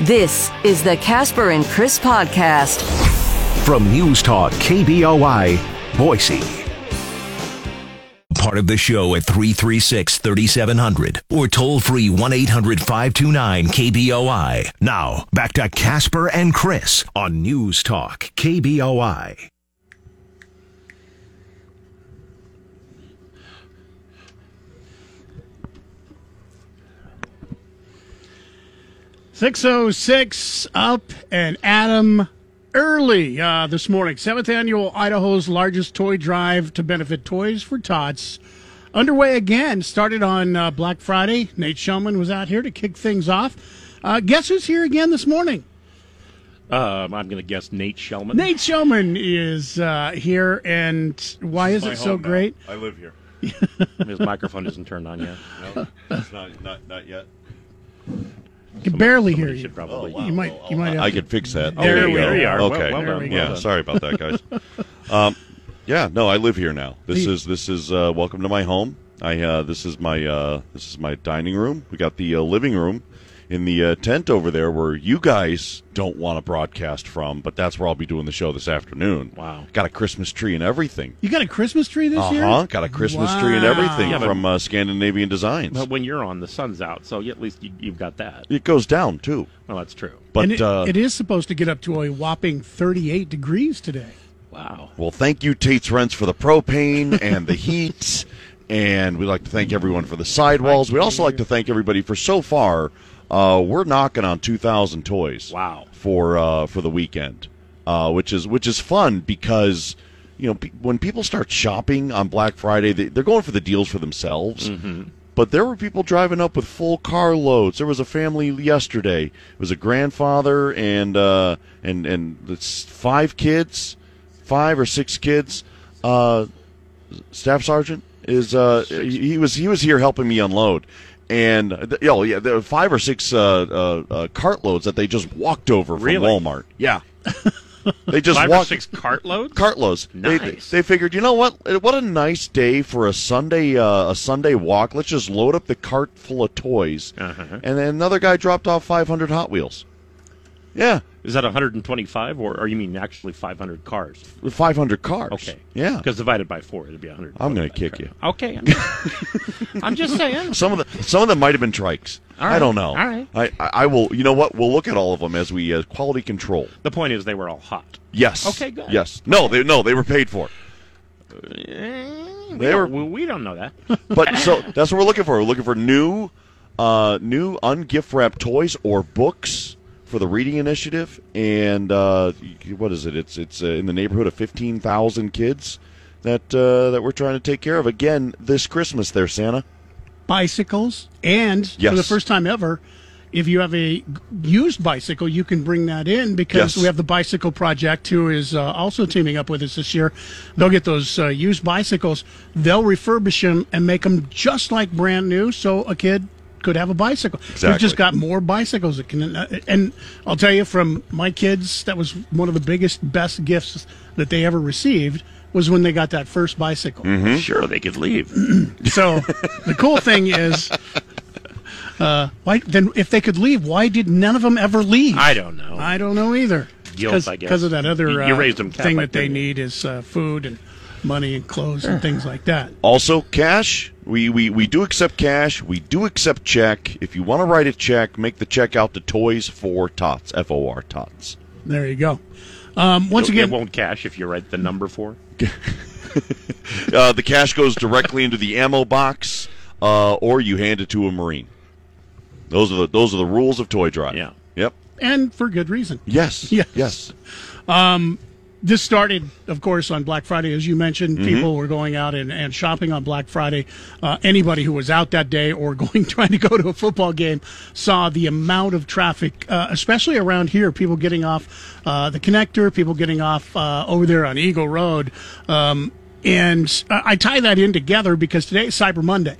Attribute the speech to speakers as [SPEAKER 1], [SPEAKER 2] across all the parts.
[SPEAKER 1] This is the Casper and Chris podcast
[SPEAKER 2] from News Talk KBOI, Boise. Part of the show at 336 3700 or toll free 1 800 529 KBOI. Now, back to Casper and Chris on News Talk KBOI.
[SPEAKER 3] Six oh six up and Adam early uh, this morning. Seventh annual Idaho's largest toy drive to benefit Toys for Tots underway again. Started on uh, Black Friday. Nate Shellman was out here to kick things off. Uh, guess who's here again this morning?
[SPEAKER 4] Um, I'm going to guess Nate Shellman.
[SPEAKER 3] Nate Shellman is uh, here, and why is it so great?
[SPEAKER 5] I live here.
[SPEAKER 4] His microphone isn't turned on yet.
[SPEAKER 5] No, it's not, not, not yet.
[SPEAKER 3] I can barely hear you.
[SPEAKER 4] should probably.
[SPEAKER 3] You might, you might. Have
[SPEAKER 5] I
[SPEAKER 3] to-
[SPEAKER 5] could fix that.
[SPEAKER 3] There
[SPEAKER 4] Oh,
[SPEAKER 3] we
[SPEAKER 4] there
[SPEAKER 3] go.
[SPEAKER 4] you are.
[SPEAKER 5] Okay.
[SPEAKER 4] Well, well done.
[SPEAKER 5] yeah.
[SPEAKER 4] Well done.
[SPEAKER 5] Sorry about that, guys. um, yeah. No, I live here now. This
[SPEAKER 3] The-
[SPEAKER 5] is this is uh, welcome to my home. I uh, this is my uh, this is my dining room. We got the uh, living room in the uh, tent over there where you guys don't want to broadcast from, but that's where I'll be doing the show this afternoon.
[SPEAKER 4] Wow.
[SPEAKER 5] Got a Christmas tree and everything.
[SPEAKER 3] You got a Christmas tree this
[SPEAKER 5] Uh
[SPEAKER 3] year?
[SPEAKER 5] huh. Got a Christmas tree and everything
[SPEAKER 4] Yeah, but-
[SPEAKER 5] from uh, Scandinavian Designs.
[SPEAKER 4] But when you're on, the sun's out, so at least you, you've got that.
[SPEAKER 5] it goes down too.
[SPEAKER 4] Well, that's true.
[SPEAKER 5] But
[SPEAKER 3] it,
[SPEAKER 5] uh,
[SPEAKER 3] it is supposed to get up to a whopping 38 degrees today.
[SPEAKER 4] Wow.
[SPEAKER 5] Well, thank you, Tate's Rents, for the propane and the heat. And we'd like to thank everyone for the sidewalls. We'd also like to thank everybody for so far. Uh, we're knocking on 2,000 toys.
[SPEAKER 4] Wow.
[SPEAKER 5] For uh, for the weekend, uh, which is which is fun because you know pe- when people start shopping on Black Friday, they, they're going for the deals for themselves. But there were people driving up with full car loads. There was a family yesterday. It was a grandfather and uh, and and it's five kids, five or six kids. Uh, staff sergeant is uh, he was he was here helping me unload. And uh, oh yeah, there were five or six uh, uh, uh, cartloads that they just walked over from
[SPEAKER 4] Really?
[SPEAKER 5] Walmart. Yeah, they just
[SPEAKER 4] Five
[SPEAKER 5] walked
[SPEAKER 4] or six cartloads?
[SPEAKER 5] cartloads. They,
[SPEAKER 4] Nice.
[SPEAKER 5] they figured, you know what? What a nice day for a Sunday uh, a Sunday walk. Let's just load up the cart full of toys.
[SPEAKER 4] Uh-huh.
[SPEAKER 5] And then another guy dropped off 500 Hot Wheels. Yeah,
[SPEAKER 4] Is that 125, or, or you mean actually 500 cars?
[SPEAKER 5] 500 cars.
[SPEAKER 4] Okay.
[SPEAKER 5] Yeah.
[SPEAKER 4] Because divided by four, it'd be 100.
[SPEAKER 5] I'm gonna kick you.
[SPEAKER 4] Okay. I'm, I'm just saying.
[SPEAKER 5] Some of the some of them might have been trikes.
[SPEAKER 4] All
[SPEAKER 5] I don't know.
[SPEAKER 4] All right.
[SPEAKER 5] I, I I will. You know what? We'll look at all of them as we uh, quality control.
[SPEAKER 4] The point is, they were all hot.
[SPEAKER 5] Yes.
[SPEAKER 4] Okay, good.
[SPEAKER 5] Yes. No. They no. They were paid for.
[SPEAKER 4] Eh, we,
[SPEAKER 5] They
[SPEAKER 4] don't,
[SPEAKER 5] were-
[SPEAKER 4] we, we don't know that.
[SPEAKER 5] But so that's what we're looking for. We're looking for new, uh, new ungift wrapped toys or books for the reading initiative. And uh, what is it? It's it's uh, in the neighborhood of fifteen thousand kids that uh, that we're trying to take care of again this Christmas. There, Santa.
[SPEAKER 3] bicycles, and for the first time ever, if you have a used bicycle, you can bring that in because
[SPEAKER 5] Yes.
[SPEAKER 3] we have the Bicycle Project, who is uh, also teaming up with us this year. They'll get those uh, used bicycles, they'll refurbish them and make them just like brand new, so a kid could have a bicycle. We've just got more bicycles that can, uh, and I'll tell you from my kids, that was one of the biggest, best gifts that they ever received. Was when they got that first bicycle.
[SPEAKER 4] Sure, they could leave.
[SPEAKER 3] So the cool thing is, uh, why then if they could leave, why did none of them ever leave?
[SPEAKER 4] I don't know.
[SPEAKER 3] I don't know either.
[SPEAKER 4] Guilt, I guess.
[SPEAKER 3] Because of that other
[SPEAKER 4] You- you
[SPEAKER 3] uh,
[SPEAKER 4] raised them
[SPEAKER 3] thing that they need is uh, food and money and clothes and things like that.
[SPEAKER 5] Also, cash. We, we, we do accept cash. We do accept check. If you want to write a check, make the check out to Toys for Tots. F O R Tots.
[SPEAKER 3] There you go. Um, once
[SPEAKER 4] it,
[SPEAKER 3] again,
[SPEAKER 4] it won't cash if you write the number four.
[SPEAKER 5] Uh, the cash goes directly into the ammo box, uh, or you hand it to a marine. Those are the those are the rules of Toy Drive.
[SPEAKER 4] Yeah.
[SPEAKER 5] Yep.
[SPEAKER 3] and for good reason.
[SPEAKER 5] Yes.
[SPEAKER 3] Yes.
[SPEAKER 5] Yes.
[SPEAKER 3] This started, of course, on Black Friday, as you mentioned.
[SPEAKER 5] Mm-hmm.
[SPEAKER 3] People were going out and, and shopping on Black Friday. Uh, anybody who was out that day or going trying to go to a football game saw the amount of traffic, uh, especially around here. People getting off uh, the connector, people getting off uh, over there on Eagle Road, um, and I I tie that in together because today is Cyber Monday.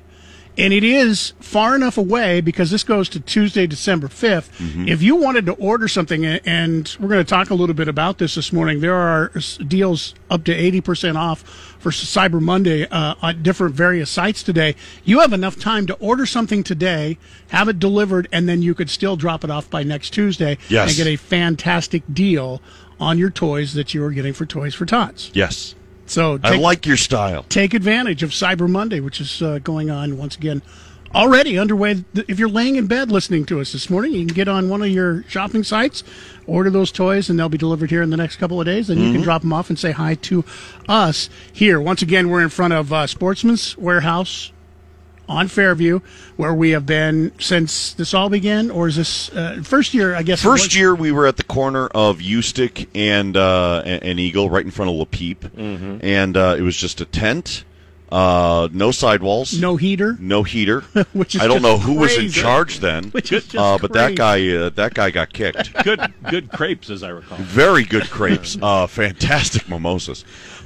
[SPEAKER 3] And it is far enough away because this goes to Tuesday, December 5th.
[SPEAKER 5] Mm-hmm.
[SPEAKER 3] If you wanted to order something, and we're going to talk a little bit about this this morning, there are deals up to 80% off for Cyber Monday uh, on different various sites today. You have enough time to order something today, have it delivered, and then you could still drop it off by next Tuesday
[SPEAKER 5] Yes.
[SPEAKER 3] and get a fantastic deal on your toys that you are getting for Toys for Tots.
[SPEAKER 5] Yes.
[SPEAKER 3] So
[SPEAKER 5] I like your style.
[SPEAKER 3] take advantage of Cyber Monday, which is uh, going on once again already underway. If you're laying in bed listening to us this morning, you can get on one of your shopping sites, order those toys, and they'll be delivered here in the next couple of days. And you can drop them off and say hi to us here. Once again, we're in front of uh, Sportsman's Warehouse on Fairview, where we have been since this all began, or is this uh, first year? I guess
[SPEAKER 5] First
[SPEAKER 3] was-
[SPEAKER 5] year we were at the corner of Ustick and uh, and, and Eagle, right in front of Le Peep,
[SPEAKER 3] Mm-hmm.
[SPEAKER 5] and uh, it was just a tent, uh, no sidewalls,
[SPEAKER 3] no heater.
[SPEAKER 5] no heater.
[SPEAKER 3] Which is
[SPEAKER 5] I don't know who was in charge then,
[SPEAKER 3] Which is just
[SPEAKER 5] uh, but that guy uh, that guy got kicked.
[SPEAKER 4] Good, good crepes, as I recall.
[SPEAKER 5] Very good crepes, uh, fantastic mimosas,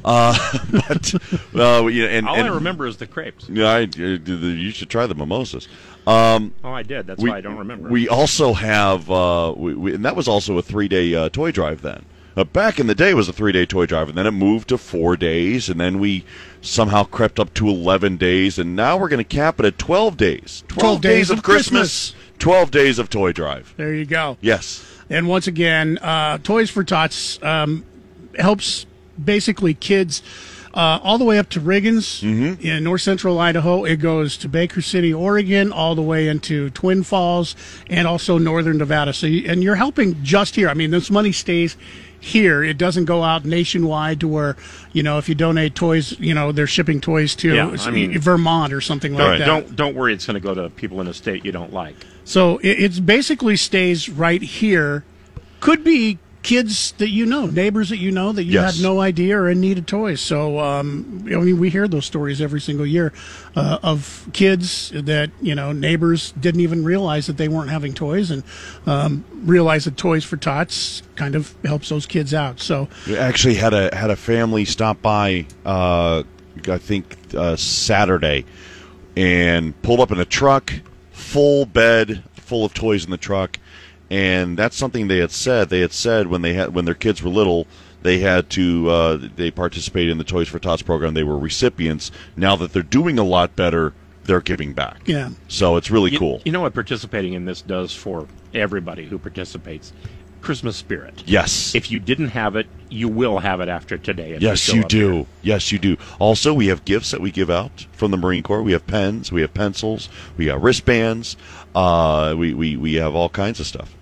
[SPEAKER 5] uh, but uh, you know, and,
[SPEAKER 4] All
[SPEAKER 5] and
[SPEAKER 4] I remember is the crepes.
[SPEAKER 5] yeah, I, uh, you should try the mimosas. Um,
[SPEAKER 4] Oh, I did. That's
[SPEAKER 5] we,
[SPEAKER 4] why I don't remember.
[SPEAKER 5] We also have, uh, we, we, and that was also a three day uh, toy drive then. Uh, back in the day, it was a three day toy drive, and then it moved to four days, and then we somehow crept up to 11 days, and now we're going to cap it at 12 days.
[SPEAKER 3] 12 days of Christmas.
[SPEAKER 5] 12 days of toy drive.
[SPEAKER 3] There you go.
[SPEAKER 5] Yes.
[SPEAKER 3] And once again, uh, Toys for Tots um, helps basically kids uh, all the way up to Riggins in north central Idaho. It goes to Baker City, Oregon, all the way into Twin Falls, and also northern Nevada. So, you, and you're helping just here. I mean, this money stays here. It doesn't go out nationwide to where you know if you donate toys, you know they're shipping toys to
[SPEAKER 4] Yeah, I mean-
[SPEAKER 3] Vermont or something like
[SPEAKER 5] Right.
[SPEAKER 3] that.
[SPEAKER 4] don't don't worry. It's going to go to people in a state you don't like.
[SPEAKER 3] So it, it's basically stays right here. Could be kids that you know, neighbors that you know that you
[SPEAKER 5] Yes.
[SPEAKER 3] had no idea are in need of toys. So um, I mean, we hear those stories every single year uh, of kids that you know neighbors didn't even realize that they weren't having toys and um, realize that Toys for Tots kind of helps those kids out. So
[SPEAKER 5] We actually had a had a family stop by. Uh, I think uh, Saturday, and pulled up in a truck, full bed, full of toys in the truck, and that's something they had said. They had said when they had when their kids were little, they had to uh, they participated in the Toys for Tots program. They were recipients. Now that they're doing a lot better, they're giving back.
[SPEAKER 3] yeah,
[SPEAKER 5] So it's really
[SPEAKER 4] You,
[SPEAKER 5] cool.
[SPEAKER 4] you know what participating in this does for everybody who participates? Christmas spirit.
[SPEAKER 5] yes.
[SPEAKER 4] If you didn't have it, you will have it after today.
[SPEAKER 5] Yes,
[SPEAKER 4] show
[SPEAKER 5] you do.
[SPEAKER 4] here.
[SPEAKER 5] Yes, you do. Also, we have gifts that we give out from the Marine Corps. We have pens, we have pencils, we got wristbands. Uh, we, we, we have all kinds of stuff.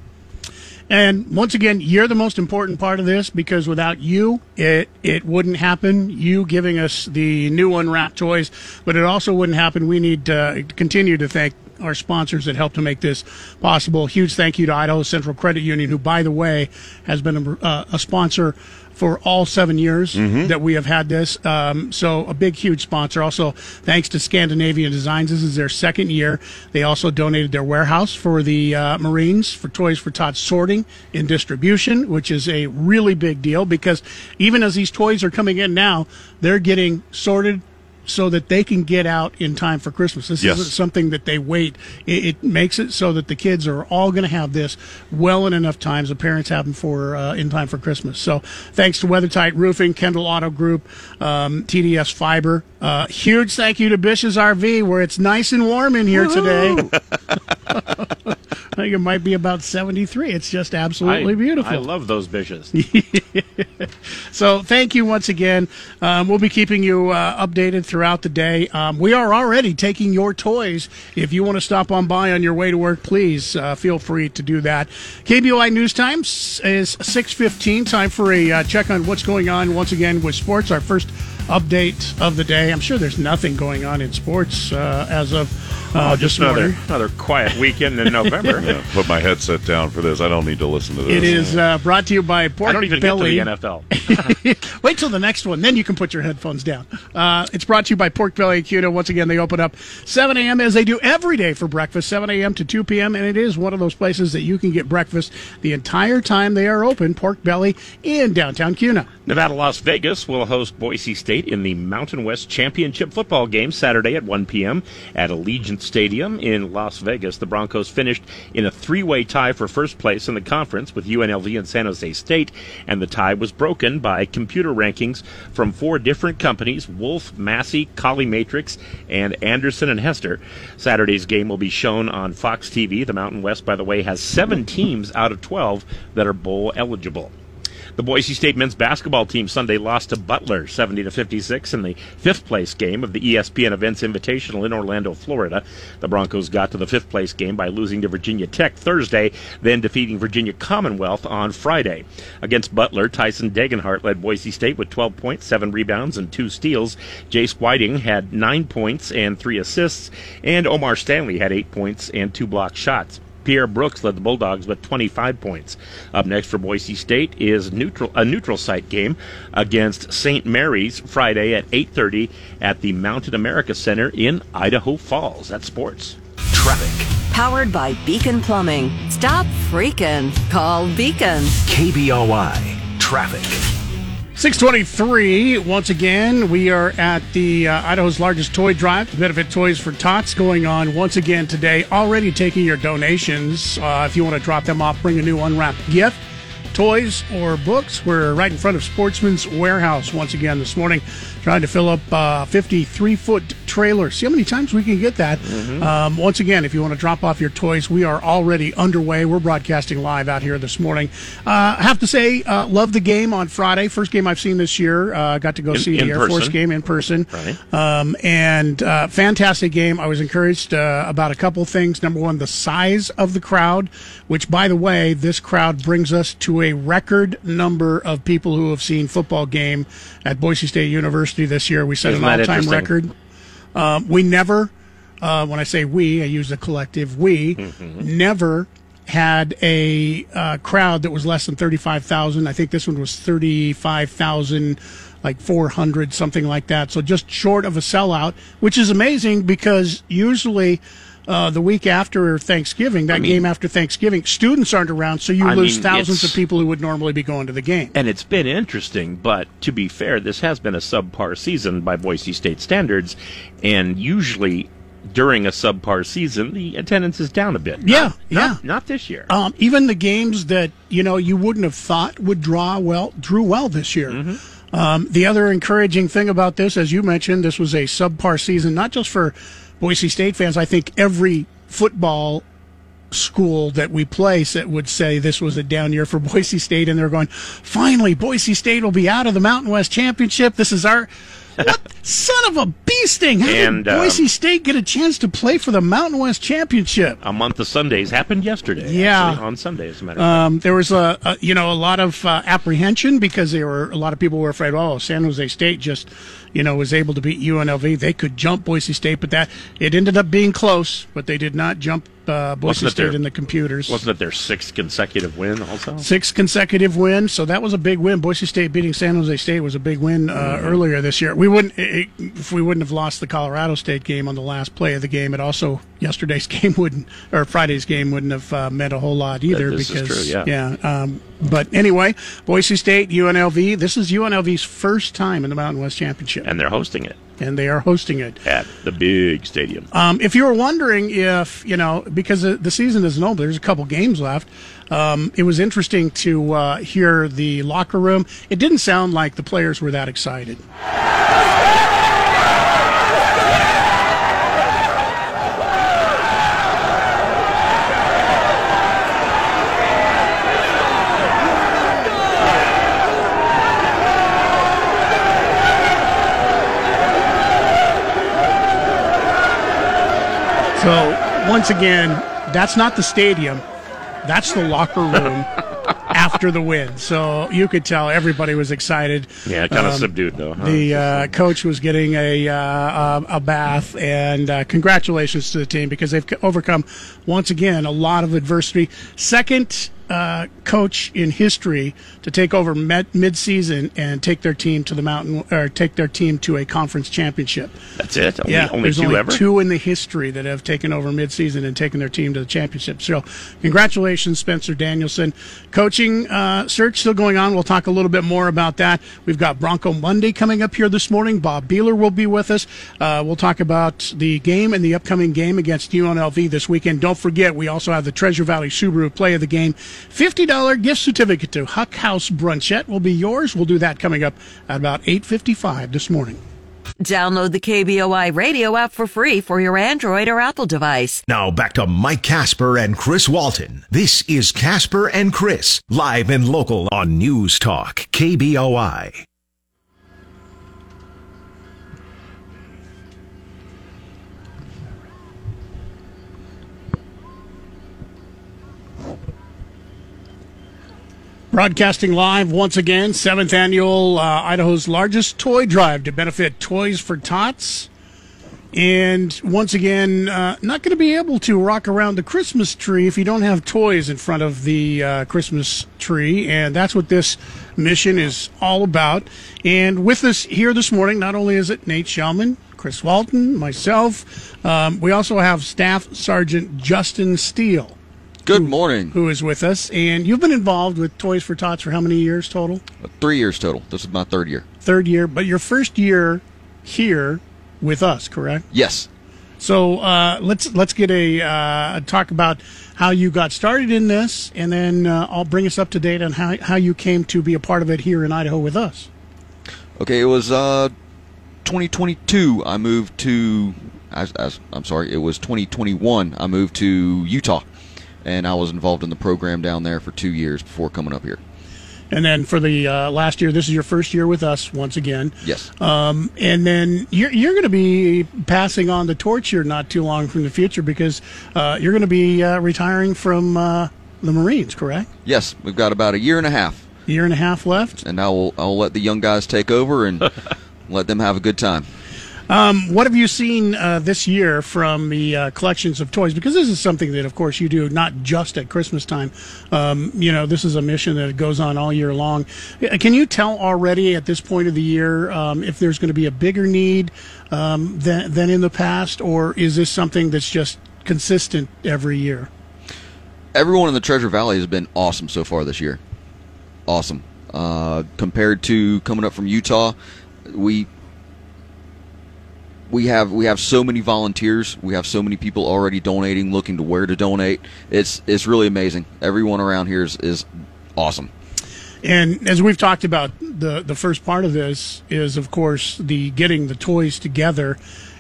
[SPEAKER 3] And once again, you're the most important part of this because without you, it it wouldn't happen. You giving us the new unwrapped toys, but it also wouldn't happen. We need to continue to thank our sponsors that helped to make this possible. Huge thank you to Idaho Central Credit Union, who, by the way, has been a, uh, a sponsor for all seven years that we have had this. Um, so a big, huge sponsor. Also, thanks to Scandinavian Designs. This is their second year. They also donated their warehouse for the uh, Marines for Toys for Tots sorting and distribution, which is a really big deal because even as these toys are coming in now, they're getting sorted so that they can get out in time for Christmas. This
[SPEAKER 5] Yes.
[SPEAKER 3] isn't something that they wait. It, it makes it so that the kids are all going to have this well in enough times. The parents have them for uh, in time for Christmas. So thanks to WeatherTight Roofing, Kendall Auto Group, um, TDS Fiber. Uh, huge thank you to Bish's RV, where it's nice and warm in here today. I think it might be about 73. It's just absolutely
[SPEAKER 4] I,
[SPEAKER 3] beautiful.
[SPEAKER 4] I love those bishes.
[SPEAKER 3] So thank you once again. Um, we'll be keeping you uh, updated throughout the day. Um, we are already taking your toys. If you want to stop on by on your way to work, please uh, feel free to do that. KBOI News Times is 6:15. Time for a uh, check on what's going on once again with sports. Our first update of the day. I'm sure there's nothing going on in sports uh, as of uh,
[SPEAKER 4] Oh,
[SPEAKER 3] this
[SPEAKER 4] just another
[SPEAKER 3] morning.
[SPEAKER 4] another quiet weekend in November.
[SPEAKER 5] Yeah, put my headset down for this. I don't need to listen to this.
[SPEAKER 3] It is uh, brought to you by Pork
[SPEAKER 4] I don't even
[SPEAKER 3] Belly.
[SPEAKER 4] get to the NFL.
[SPEAKER 3] Wait till the next one, then you can put your headphones down. Uh, it's brought to you by Pork Belly and Kuna. Once again, they open up 7 a.m. as they do every day for breakfast, 7 a.m. to 2 p.m. And it is one of those places that you can get breakfast the entire time they are open. Pork Belly in downtown Kuna.
[SPEAKER 4] Nevada, Las Vegas will host Boise State in the Mountain West Championship football game Saturday at 1 p.m. at Allegiant Stadium in Las Vegas. The Broncos finished in a three-way tie for first place in the conference with UNLV and San Jose State, and the tie was broken by computer rankings from four different companies: Wolfe, Massey, Colley Matrix, and Anderson and Hester. Saturday's game will be shown on Fox TV. The Mountain West, by the way, has seven teams out of 12 that are bowl eligible. The Boise State men's basketball team Sunday lost to Butler 70 to 56 in the fifth place game of the ESPN Events Invitational in Orlando, Florida. The Broncos got to the fifth place game by losing to Virginia Tech Thursday, then defeating Virginia Commonwealth on Friday. Against Butler, Tyson Degenhart led Boise State with 12 points, 7 rebounds, and 2 steals. Jace Whiting had 9 points and 3 assists, and Omar Stanley had 8 points and 2 block shots. Pierre Brooks led the Bulldogs with 25 points. Up next for Boise State is neutral a neutral site game against St. Mary's Friday at 8:30 at the Mountain America Center in Idaho Falls. That's sports.
[SPEAKER 2] Traffic.
[SPEAKER 1] Powered by Beacon Plumbing. Stop freaking. Call Beacon.
[SPEAKER 2] KBOI. Traffic.
[SPEAKER 3] 623. Once again, we are at the uh, Idaho's largest toy drive, Benefit Toys for Tots, going on once again today. Already taking your donations. Uh, if you want to drop them off, bring a new unwrapped gift, toys, or books. We're right in front of Sportsman's Warehouse once again this morning, trying to fill up a 53 foot trailer. See how many times we can get that. Um, once again, if you want to drop off your toys, we are already underway. We're broadcasting live out here this morning. Uh, I have to say, uh, love the game on Friday. First game I've seen this year. Uh, got to go
[SPEAKER 4] In-
[SPEAKER 3] see
[SPEAKER 4] in
[SPEAKER 3] the Air Force game in person.
[SPEAKER 4] Right.
[SPEAKER 3] Um, and uh, fantastic game. I was encouraged uh, about a couple things. Number one, the size of the crowd, which, by the way, this crowd brings us to a record number of people who have seen football game at Boise State University this year. We set
[SPEAKER 4] Isn't
[SPEAKER 3] an all-time record. Um, we never, uh, when I say we, I use the collective. We
[SPEAKER 4] Mm-hmm.
[SPEAKER 3] never had a uh, crowd that was less than thirty-five thousand. I think this one was thirty-five thousand, like four hundred, something like that. So just short of a sellout, which is amazing because usually. Uh, the week after Thanksgiving, that
[SPEAKER 4] mean-
[SPEAKER 3] game after Thanksgiving, students aren't around, so you
[SPEAKER 4] I
[SPEAKER 3] lose
[SPEAKER 4] mean,
[SPEAKER 3] thousands of people who would normally be going to the game.
[SPEAKER 4] And it's been interesting, but to be fair, this has been a subpar season by Boise State standards, and usually during a subpar season, the attendance is down a bit.
[SPEAKER 3] Yeah,
[SPEAKER 4] Not-
[SPEAKER 3] yeah.
[SPEAKER 4] Not, not this year.
[SPEAKER 3] Um, even the games that you know you wouldn't have thought would draw well drew well this year. Um, the other encouraging thing about this, as you mentioned, this was a subpar season, not just for Boise State fans. I think every football school that we place that would say this was a down year for Boise State, and they're going, finally, Boise State will be out of the Mountain West Championship. This is our. What son of a bee sting? How
[SPEAKER 4] And,
[SPEAKER 3] did Boise
[SPEAKER 4] um,
[SPEAKER 3] State get a chance to play for the Mountain West Championship?
[SPEAKER 4] a month of Sundays happened yesterday.
[SPEAKER 3] Yeah.
[SPEAKER 4] actually, on Sunday, as a matter of fact.
[SPEAKER 3] Um, there was a, a you know a lot of uh, apprehension because there were a lot of people were afraid. Oh, San Jose State just you know was able to beat UNLV. They could jump Boise State, but that it ended up being close. But they did not jump uh, Boise
[SPEAKER 4] Wasn't
[SPEAKER 3] State
[SPEAKER 4] their-
[SPEAKER 3] in the computers.
[SPEAKER 4] Wasn't it their sixth consecutive win? Also,
[SPEAKER 3] Six consecutive wins, so that was a big win. Boise State beating San Jose State was a big win uh,
[SPEAKER 4] Mm-hmm.
[SPEAKER 3] earlier this year. We wouldn't it, if we wouldn't have lost the Colorado State game on the last play of the game. It also yesterday's game wouldn't or Friday's game wouldn't have uh, meant a whole lot either because
[SPEAKER 4] true, yeah.
[SPEAKER 3] Um, but anyway, Boise State, UNLV. This is UNLV's first time in the Mountain West Championship,
[SPEAKER 4] and they're hosting it
[SPEAKER 3] and they are hosting it.
[SPEAKER 4] at the big stadium.
[SPEAKER 3] Um, if you were wondering if, you know, because the, season isn't over, there's a couple games left. Um, it was interesting to uh, hear the locker room. It didn't sound like the players were that excited. So, once again, that's not the stadium. That's the locker room after the win. So you could tell everybody was excited.
[SPEAKER 4] Yeah, kind of
[SPEAKER 3] Um,
[SPEAKER 4] subdued though. Huh?
[SPEAKER 3] The uh, coach was getting a uh, a bath, and uh, congratulations to the team because they've overcome once again a lot of adversity. Second uh, coach in history to take over med- mid-season and take their team to the mountain or take their team to a conference championship.
[SPEAKER 4] That's it. Only,
[SPEAKER 3] yeah,
[SPEAKER 4] only
[SPEAKER 3] there's
[SPEAKER 4] two
[SPEAKER 3] only
[SPEAKER 4] ever.
[SPEAKER 3] two in the history that have taken over mid-season and taken their team to the championship. So, congratulations, Spencer Danielson. Coaching uh, search still going on. We'll talk a little bit more about that. We've got Bronco Monday coming up here this morning. Bob Beeler will be with us. Uh, we'll talk about the game and the upcoming game against UNLV this weekend. Don't forget, we also have the Treasure Valley Subaru Play of the Game. $50 gift certificate to Huck House Brunchette will be yours. We'll do that coming up at about 8.55 this morning.
[SPEAKER 1] Download the KBOI radio app for free for your Android or Apple device.
[SPEAKER 2] Now back to Mike Casper and Chris Walton. This is Casper and Chris, live and local on News Talk, KBOI.
[SPEAKER 3] Broadcasting live once again, seventh annual uh, Idaho's largest toy drive to benefit Toys for Tots. And once again, uh, not going to be able to rock around the Christmas tree if you don't have toys in front of the uh, Christmas tree. And that's what this mission is all about. And with us here this morning, not only is it Nate Shellman, Chris Walton, myself, um, we also have Staff Sergeant Justin Steele
[SPEAKER 6] Good morning.
[SPEAKER 3] who is with us. And you've been involved with Toys for Tots for how many years total?
[SPEAKER 6] Three years total. This is my third year.
[SPEAKER 3] Third year, but your first year here with us, correct?
[SPEAKER 6] Yes.
[SPEAKER 3] So uh, let's let's get a uh, talk about how you got started in this, and then uh, I'll bring us up to date on how how you came to be a part of it here in Idaho with us.
[SPEAKER 6] Okay, it was uh 2022 I moved to as I'm sorry, it was 2021 I moved to Utah and I was involved in the program down there for 2 years before coming up here.
[SPEAKER 3] And then for the uh, last year, this is your first year with us once again.
[SPEAKER 6] Yes.
[SPEAKER 3] Um, and then you're, you're going to be passing on the torch here not too long from the future because uh, you're going to be uh, retiring from uh, the Marines, correct?
[SPEAKER 6] yes, we've got about a year and a half
[SPEAKER 3] Year and a half left.
[SPEAKER 6] and now we'll I'll let the young guys take over and let them have a good time.
[SPEAKER 3] Um, what have you seen uh, this year from the uh, collections of toys? Because this is something that, of course, you do not just at Christmas time. Um, you know, this is a mission that goes on all year long. Uh, Can you tell already at this point of the year um, if there's going to be a bigger need um, than, than in the past, or is this something that's just consistent every year?
[SPEAKER 6] everyone in the Treasure Valley has been awesome so far this year. Awesome. Uh, compared to coming up from Utah, we we have we have so many volunteers. We have so many people already donating, looking to where to donate. It's it's really amazing. Everyone around here is, is awesome.
[SPEAKER 3] And as we've talked about, the the first part of this is, of course, the getting the toys together,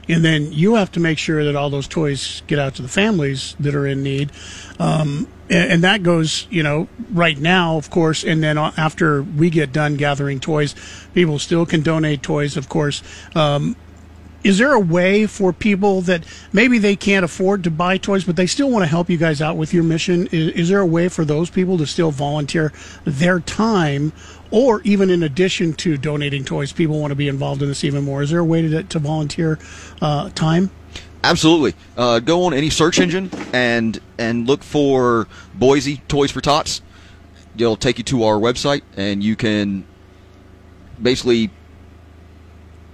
[SPEAKER 3] and then you have to make sure that all those toys get out to the families that are in need. Um, and, and that goes, you know, right now, of course, and then after we get done gathering toys, people still can donate toys, of course. Um, is there a way for people that maybe they can't afford to buy toys, but they still want to help you guys out with your mission? Is, is there a way for those people to still volunteer their time, or even in addition to donating toys, people want to be involved in this even more? Is there a way to, to volunteer uh, time?
[SPEAKER 6] Absolutely. Uh, go on any search engine and and look for Boise Toys for Tots. It'll take you to our website, and you can basically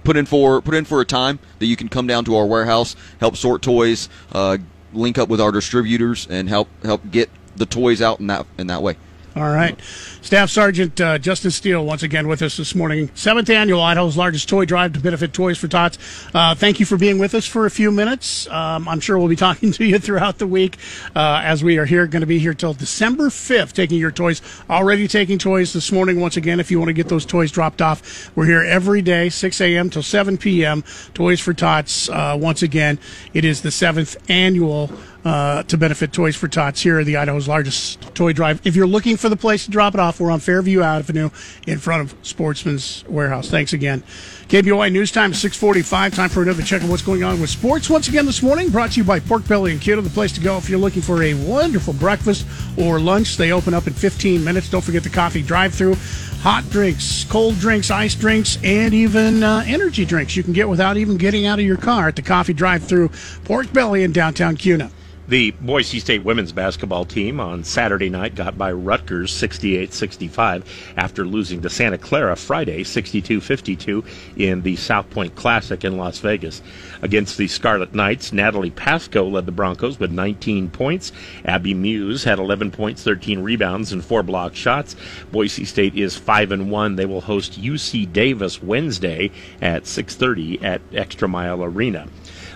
[SPEAKER 6] put in for put in for a time that you can come down to our warehouse, help sort toys, uh, link up with our distributors, and help help get the toys out in that in that way.
[SPEAKER 3] All right. Staff Sergeant uh, Justin Steele once again with us this morning. Seventh annual Idaho's largest toy drive to benefit Toys for Tots. Uh, thank you for being with us for a few minutes. Um, I'm sure we'll be talking to you throughout the week uh, as we are here, going to be here till December 5th, taking your toys. Already taking toys this morning once again. If you want to get those toys dropped off, we're here every day, 6 a.m. till 7 p.m. Toys for Tots. Uh, once again, it is the seventh annual uh, to benefit Toys for Tots here at the Idaho's largest toy drive. If you're looking for the place to drop it off, we're on Fairview Avenue in front of Sportsman's Warehouse. Thanks again. KBOI News Time 645. Time for another check of what's going on with sports. Once again this morning, brought to you by Pork Belly and Kiddo, the place to go if you're looking for a wonderful breakfast or lunch. They open up in 15 minutes. Don't forget the coffee drive through hot drinks, cold drinks, ice drinks, and even uh, energy drinks you can get without even getting out of your car at the coffee drive through Pork Belly in downtown Kuna.
[SPEAKER 4] The Boise State women's basketball team on Saturday night got by Rutgers 68-65 after losing to Santa Clara Friday 62-52 in the South Point Classic in Las Vegas. Against the Scarlet Knights, Natalie Pasco led the Broncos with 19 points. Abby Muse had 11 points, 13 rebounds, and four block shots. Boise State is 5 and 1. They will host UC Davis Wednesday at 6:30 at Extra Mile Arena.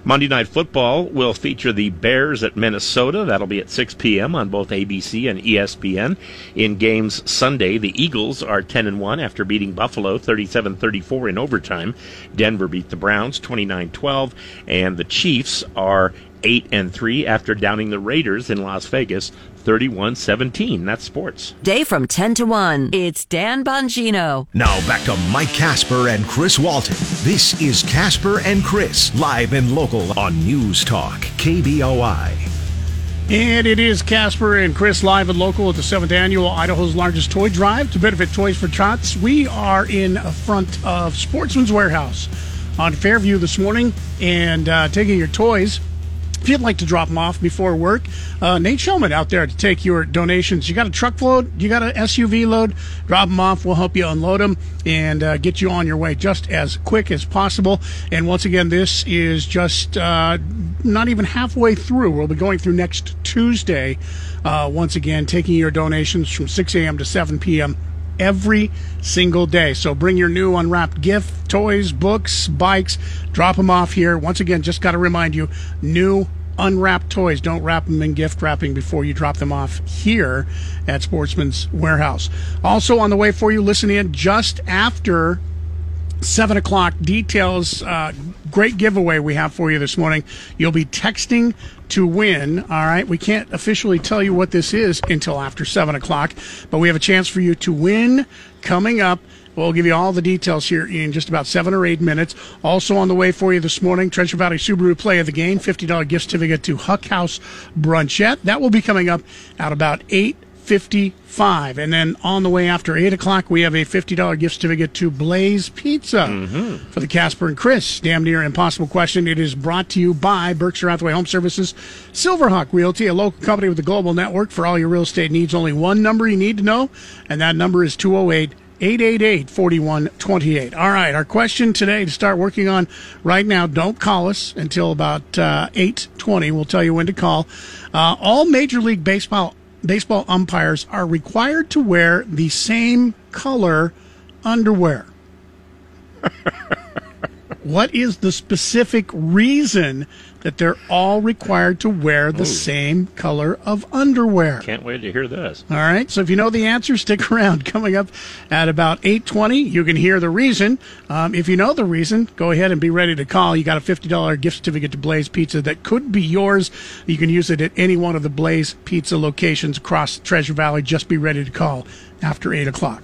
[SPEAKER 4] Monday Night Football will feature the Bears at Minnesota. That'll be at 6 p.m. on both ABC and ESPN. In games Sunday, the Eagles are 10 and 1 after beating Buffalo 37-34 in overtime. Denver beat the Browns 29-12, and the Chiefs are 8 and 3 after downing the Raiders in Las Vegas 31-17. That's sports.
[SPEAKER 1] Day from 10 to 1. It's Dan Bongino.
[SPEAKER 2] Now back to Mike Casper and Chris Walton. This is Casper and Chris, live and local on News Talk, KBOI.
[SPEAKER 3] And it is Casper and Chris live and local at the seventh annual Idaho's largest toy drive to benefit Toys for Tots. We are in front of Sportsman's Warehouse on Fairview this morning and uh, taking your toys if you'd like to drop them off before work, uh, Nate Shellman out there to take your donations. You got a truck load, you got an SUV load, drop them off. We'll help you unload them and uh, get you on your way just as quick as possible. And once again, this is just uh, not even halfway through. We'll be going through next Tuesday. Uh, once again, taking your donations from 6 a.m. to 7 p.m every single day. So bring your new unwrapped gift, toys, books, bikes, drop them off here. Once again, just got to remind you new unwrapped toys. Don't wrap them in gift wrapping before you drop them off here at Sportsman's Warehouse. Also on the way for you, listen in just after seven o'clock. Details, uh, great giveaway we have for you this morning. You'll be texting to win. All right. We can't officially tell you what this is until after seven o'clock, but we have a chance for you to win coming up. We'll give you all the details here in just about seven or eight minutes. Also on the way for you this morning, Treasure Valley Subaru Play of the Game, $50 gift certificate to Huck House Brunchette. That will be coming up at about 8 55 and then on the way after 8 o'clock we have a $50 gift certificate to blaze pizza mm-hmm. for the casper and chris damn near impossible question it is brought to you by berkshire hathaway home services silverhawk realty a local company with a global network for all your real estate needs only one number you need to know and that number is 208 888 4128. All right, our question today to start working on right now. Don't call us until about uh, 820. We'll tell you when to call. Uh, all Major League Baseball baseball umpires are required to wear the same color underwear. what is the specific reason that they're all required to wear the Ooh. same color of underwear?
[SPEAKER 4] Can't wait to hear this.
[SPEAKER 3] All right. So if you know the answer, stick around. Coming up at about 8:20, you can hear the reason. Um, if you know the reason, go ahead and be ready to call. You got a $50 gift certificate to Blaze Pizza that could be yours. You can use it at any one of the Blaze Pizza locations across Treasure Valley. Just be ready to call after 8 o'clock.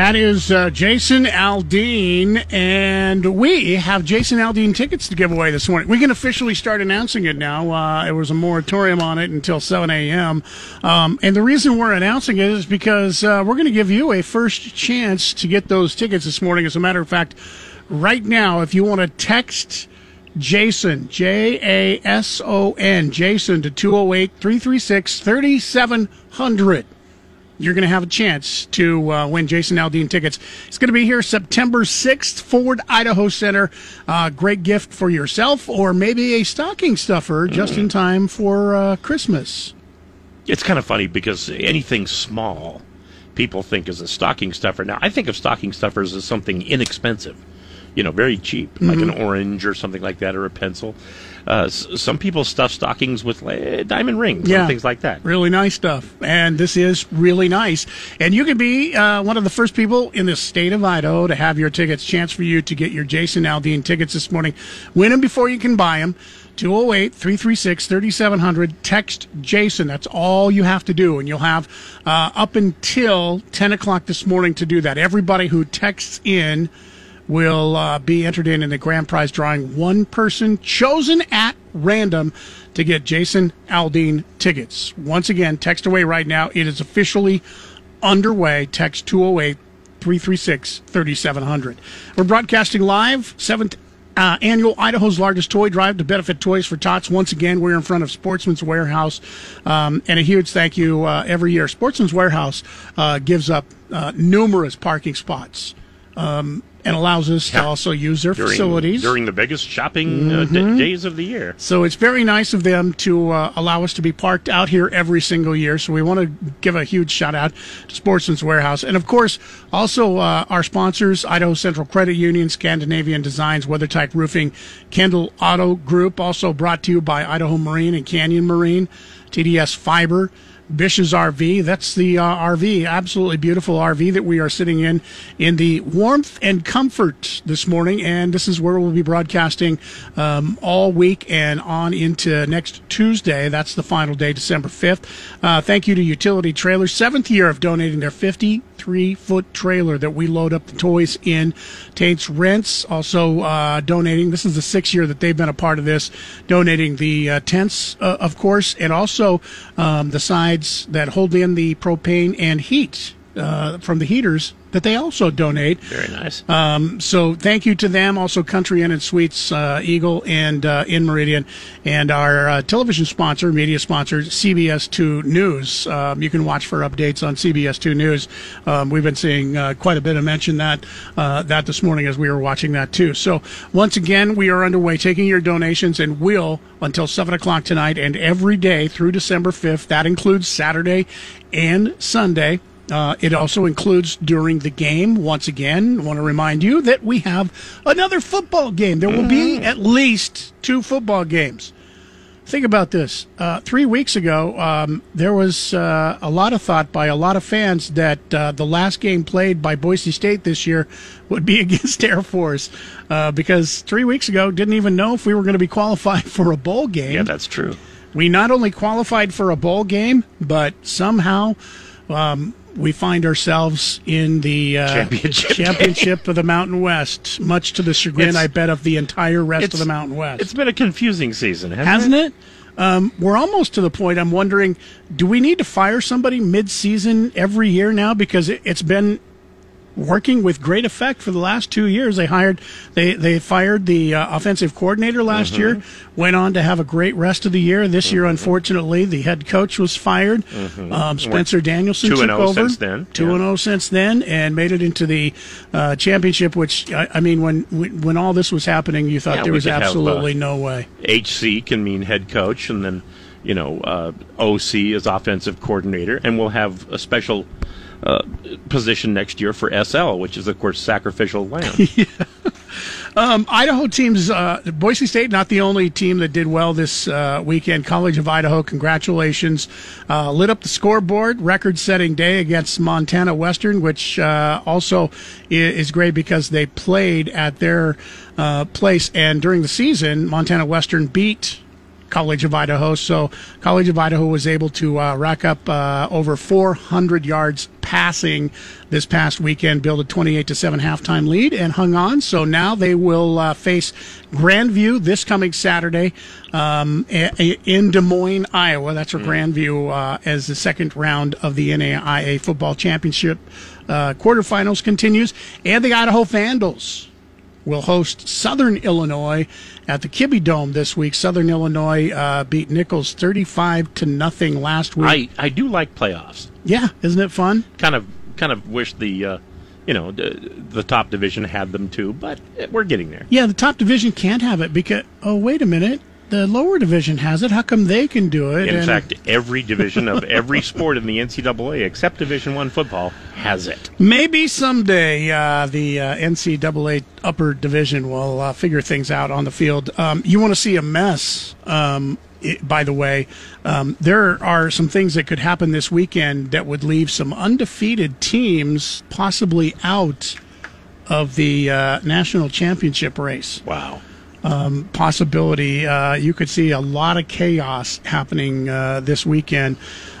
[SPEAKER 3] That is uh, Jason Aldean, and we have Jason Aldean tickets to give away this morning. We can officially start announcing it now. Uh, there was a moratorium on it until 7 a.m. Um, and the reason we're announcing it is because uh, we're going to give you a first chance to get those tickets this morning. As a matter of fact, right now, if you want to text Jason, J A S O N, Jason to 208 336 3700 you're going to have a chance to uh, win Jason Aldean tickets. It's going to be here September 6th, Ford Idaho Center. Uh, great gift for yourself or maybe a stocking stuffer just in time for uh, Christmas.
[SPEAKER 4] It's kind of funny because anything small people think is a stocking stuffer. Now, I think of stocking stuffers as something inexpensive, you know, very cheap, mm-hmm. like an orange or something like that, or a pencil. Uh, s- some people stuff stockings with uh, diamond rings
[SPEAKER 3] Yeah.
[SPEAKER 4] and things like that.
[SPEAKER 3] Really nice stuff. And this is really nice. And you can be uh, one of the first people in the state of Idaho to have your tickets. Chance for you to get your Jason Aldean tickets this morning. Win them before you can buy them. 208 336 3700. Text Jason. That's all you have to do. And you'll have uh, up until 10 o'clock this morning to do that. Everybody who texts in will uh, be entered in in the grand prize drawing. One person chosen at random to get Jason Aldean tickets. Once again, text away right now. It is officially underway. Text 208 336 3700. We're broadcasting live, 7th uh, annual Idaho's largest toy drive to benefit Toys for Tots. Once again, we're in front of Sportsman's Warehouse, um, and a huge thank you uh, every year. Sportsman's Warehouse uh, gives up uh, numerous parking spots um, and allows us to also use their
[SPEAKER 4] During,
[SPEAKER 3] facilities.
[SPEAKER 4] during the biggest shopping uh,
[SPEAKER 3] Mm-hmm.
[SPEAKER 4] d- days of the year.
[SPEAKER 3] So it's very nice of them to uh, allow us to be parked out here every single year. So we want to give a huge shout out to Sportsman's Warehouse. And of course, also uh, our sponsors, Idaho Central Credit Union, Scandinavian Designs, WeatherTight Roofing, Kendall Auto Group, also brought to you by Idaho Marine and Canyon Marine, TDS Fiber, Bish's RV. That's the uh, RV, absolutely beautiful RV that we are sitting in in the warmth and comfort this morning. And this is where we'll be broadcasting um, all week and on into next Tuesday. That's the final day, December 5th. Uh, thank you to Utility Trailers, seventh year of donating their 53 foot trailer that we load up the toys in. Tate's Rents also uh, donating. This is the sixth year that they've been a part of this, donating the uh, tents, uh, of course, and also um, the sides that hold in the propane and heat uh, from the heaters that they also donate.
[SPEAKER 4] Very nice.
[SPEAKER 3] Um, so thank you to them. Also, Country Inn and Suites, uh, Eagle and uh, in Meridian, and our uh, television sponsor, media sponsor, CBS Two News. Um, you can watch for updates on CBS Two News. Um, we've been seeing uh, quite a bit of mention that uh, that this morning as we were watching that too. So once again, we are underway taking your donations and will until seven o'clock tonight and every day through December fifth. That includes Saturday and Sunday. Uh, it also includes during the game. Once again, I want to remind you that we have another football game. There will be at least two football games. Think about this. Uh, three weeks ago, um, there was uh, a lot of thought by a lot of fans that uh, the last game played by Boise State this year would be against Air Force uh, because three weeks ago didn't even know if we were going to be qualified for a bowl game
[SPEAKER 4] yeah, that's true.
[SPEAKER 3] we not only qualified for a bowl game, but somehow um, we find ourselves in the uh,
[SPEAKER 4] Championship
[SPEAKER 3] championship of the Mountain West, much to the chagrin,
[SPEAKER 4] It's-
[SPEAKER 3] I bet, of the entire rest of the Mountain West.
[SPEAKER 4] It's been a confusing season, hasn't,
[SPEAKER 3] Hasn't it? Um, we're almost to the point. I'm wondering, do we need to fire somebody mid-season every year now because it, it's been working with great effect for the last two years. They hired, they they fired the uh, offensive coordinator last
[SPEAKER 4] Mm-hmm.
[SPEAKER 3] year. Went on to have a great rest of the year. This year, unfortunately, the head coach was fired. Um, Spencer Danielson
[SPEAKER 4] Mm-hmm. Two
[SPEAKER 3] took
[SPEAKER 4] and oh
[SPEAKER 3] over.
[SPEAKER 4] since then.
[SPEAKER 3] Two
[SPEAKER 4] Yeah.
[SPEAKER 3] and zero since then, and made it into the uh, championship. Which I, I mean, when when all this was happening, you thought
[SPEAKER 4] Yeah,
[SPEAKER 3] there was
[SPEAKER 4] could have, uh,
[SPEAKER 3] absolutely no way.
[SPEAKER 4] HC can mean head coach, and then you know uh, OC is offensive coordinator, and we'll have a special uh, position next year for SL, which is of course sacrificial lamb.
[SPEAKER 3] Um, Idaho teams, uh, Boise State, not the only team that did well this uh, weekend. College of Idaho, congratulations. Uh, lit up the scoreboard, record setting day against Montana Western, which uh, also is great because they played at their place. And during the season, Montana Western beat College of Idaho. So College of Idaho was able to uh, rack up uh, over 400 yards passing this past weekend, build a 28 to 7 halftime lead, and hung on. So now they will uh, face Grandview this coming Saturday um, in Des Moines, Iowa. That's where Grandview uh, as the second round of the NAIA football championship uh, quarterfinals continues, and the Idaho Vandals will host Southern Illinois at the Kibby Dome this week. Southern Illinois uh, beat Nicholls 35 to nothing last week.
[SPEAKER 4] I, I do like playoffs.
[SPEAKER 3] yeah, isn't it fun?
[SPEAKER 4] Kind of kind of wish the uh, you know the, the top division had them too, but we're getting there.
[SPEAKER 3] Yeah, the top division can't have it because, oh, wait a minute. The lower division has it. How come they can do it?
[SPEAKER 4] In fact, every division of every sport in the NCAA except Division One football has it.
[SPEAKER 3] Maybe someday uh, the uh, NCAA upper division will uh, figure things out on the field. Um, you want to see a mess? Um, it, by the way, um, there are some things that could happen this weekend that would leave some undefeated teams possibly out of the uh, national championship race
[SPEAKER 4] Wow.
[SPEAKER 3] Possibility. Uh, you could see a lot of chaos happening uh, this weekend.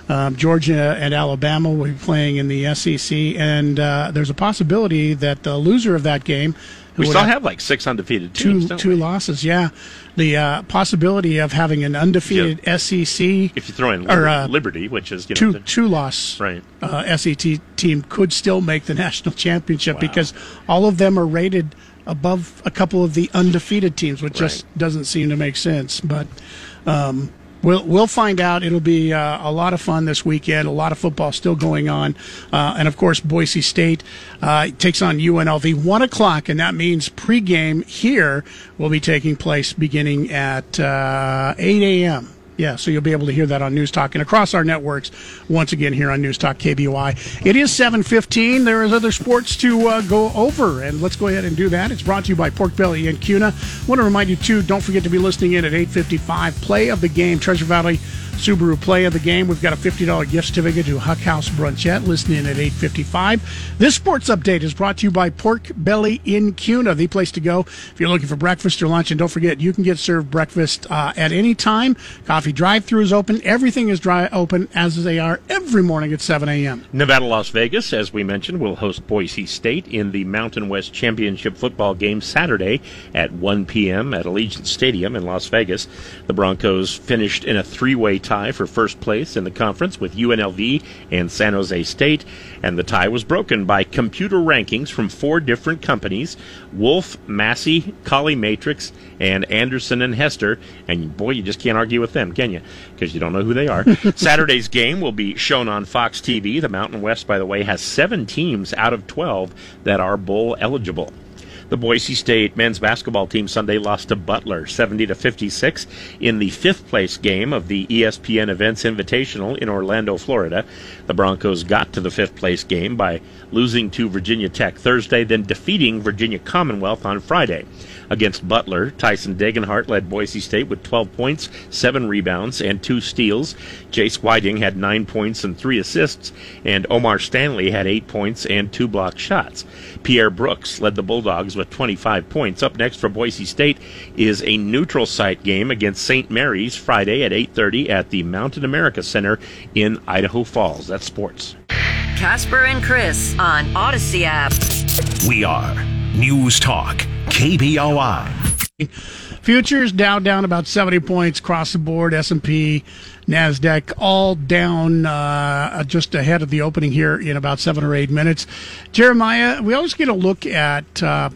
[SPEAKER 3] Um, Georgia and Alabama will be playing in the SEC, and uh, there's a possibility that the loser of that game
[SPEAKER 4] We still have like six undefeated teams.
[SPEAKER 3] two
[SPEAKER 4] don't
[SPEAKER 3] two
[SPEAKER 4] we?
[SPEAKER 3] losses. Yeah, the uh, possibility of having an undefeated SEC
[SPEAKER 4] If you throw in
[SPEAKER 3] or, uh,
[SPEAKER 4] Liberty, which is you know,
[SPEAKER 3] two
[SPEAKER 4] the-
[SPEAKER 3] two loss
[SPEAKER 4] Right.
[SPEAKER 3] uh, SEC team could still make the national championship because all of them are rated above a couple of the undefeated teams, which just doesn't seem to make sense. But um, we'll we'll find out. It'll be uh, a lot of fun this weekend. A lot of football still going on, uh, and of course Boise State uh, takes on UNLV one o'clock, and that means pregame here will be taking place beginning at uh, eight a.m. Yeah, so you'll be able to hear that on News Talk and across our networks once again here on News Talk KBOI. It is 7:15. There is other sports to uh, go over, and let's go ahead and do that. It's brought to you by Pork Belly and Kuna. I want to remind you too. Don't forget to be listening in at 8:55. Play of the game, Treasure Valley Subaru Play of the game. We've got a $50 gift certificate to Huck House Brunchette. Listen in at 8:55. This sports update is brought to you by Pork Belly in Kuna, the place to go if you're looking for breakfast or lunch. And don't forget, you can get served breakfast uh, at any time. Coffee drive-through is open. Everything is dry open as they are every morning at 7 a.m.
[SPEAKER 4] Nevada, Las Vegas, as we mentioned, will host Boise State in the Mountain West Championship football game Saturday at 1 p.m. at Allegiant Stadium in Las Vegas. The Broncos finished in a three-way tie for first place in the conference with UNLV and San Jose State, and the tie was broken by computer rankings from four different companies: Wolfe, Massey, Colley Matrix, and Anderson and Hester. And boy, you just can't argue with them, can you? Because you don't know who they are. Saturday's game will be shown on Fox TV. The Mountain West, by the way, has seven teams out of 12 that are bowl eligible. The Boise State men's basketball team Sunday lost to Butler 70 to 56 in the fifth place game of the ESPN Events Invitational in Orlando, Florida. The Broncos got to the fifth place game by losing to Virginia Tech Thursday, then defeating Virginia Commonwealth on Friday. Against Butler, Tyson Degenhart led Boise State with 12 points, 7 rebounds, and 2 steals. Jace Whiting had 9 points and 3 assists, and O'Mar Stanley had 8 points and 2 blocked shots. Pierre Brooks led the Bulldogs with 25 points. Up next for Boise State is a neutral site game against St. Mary's Friday at 8:30 at the Mountain America Center in Idaho Falls. That's sports.
[SPEAKER 1] Casper and Chris on Odyssey app.
[SPEAKER 2] We are News Talk, KBOI.
[SPEAKER 3] Futures Dow down about 70 points across the board. S&P, Nasdaq all down uh, just ahead of the opening here in about seven or eight minutes. Jeremiah, we always get a look at uh,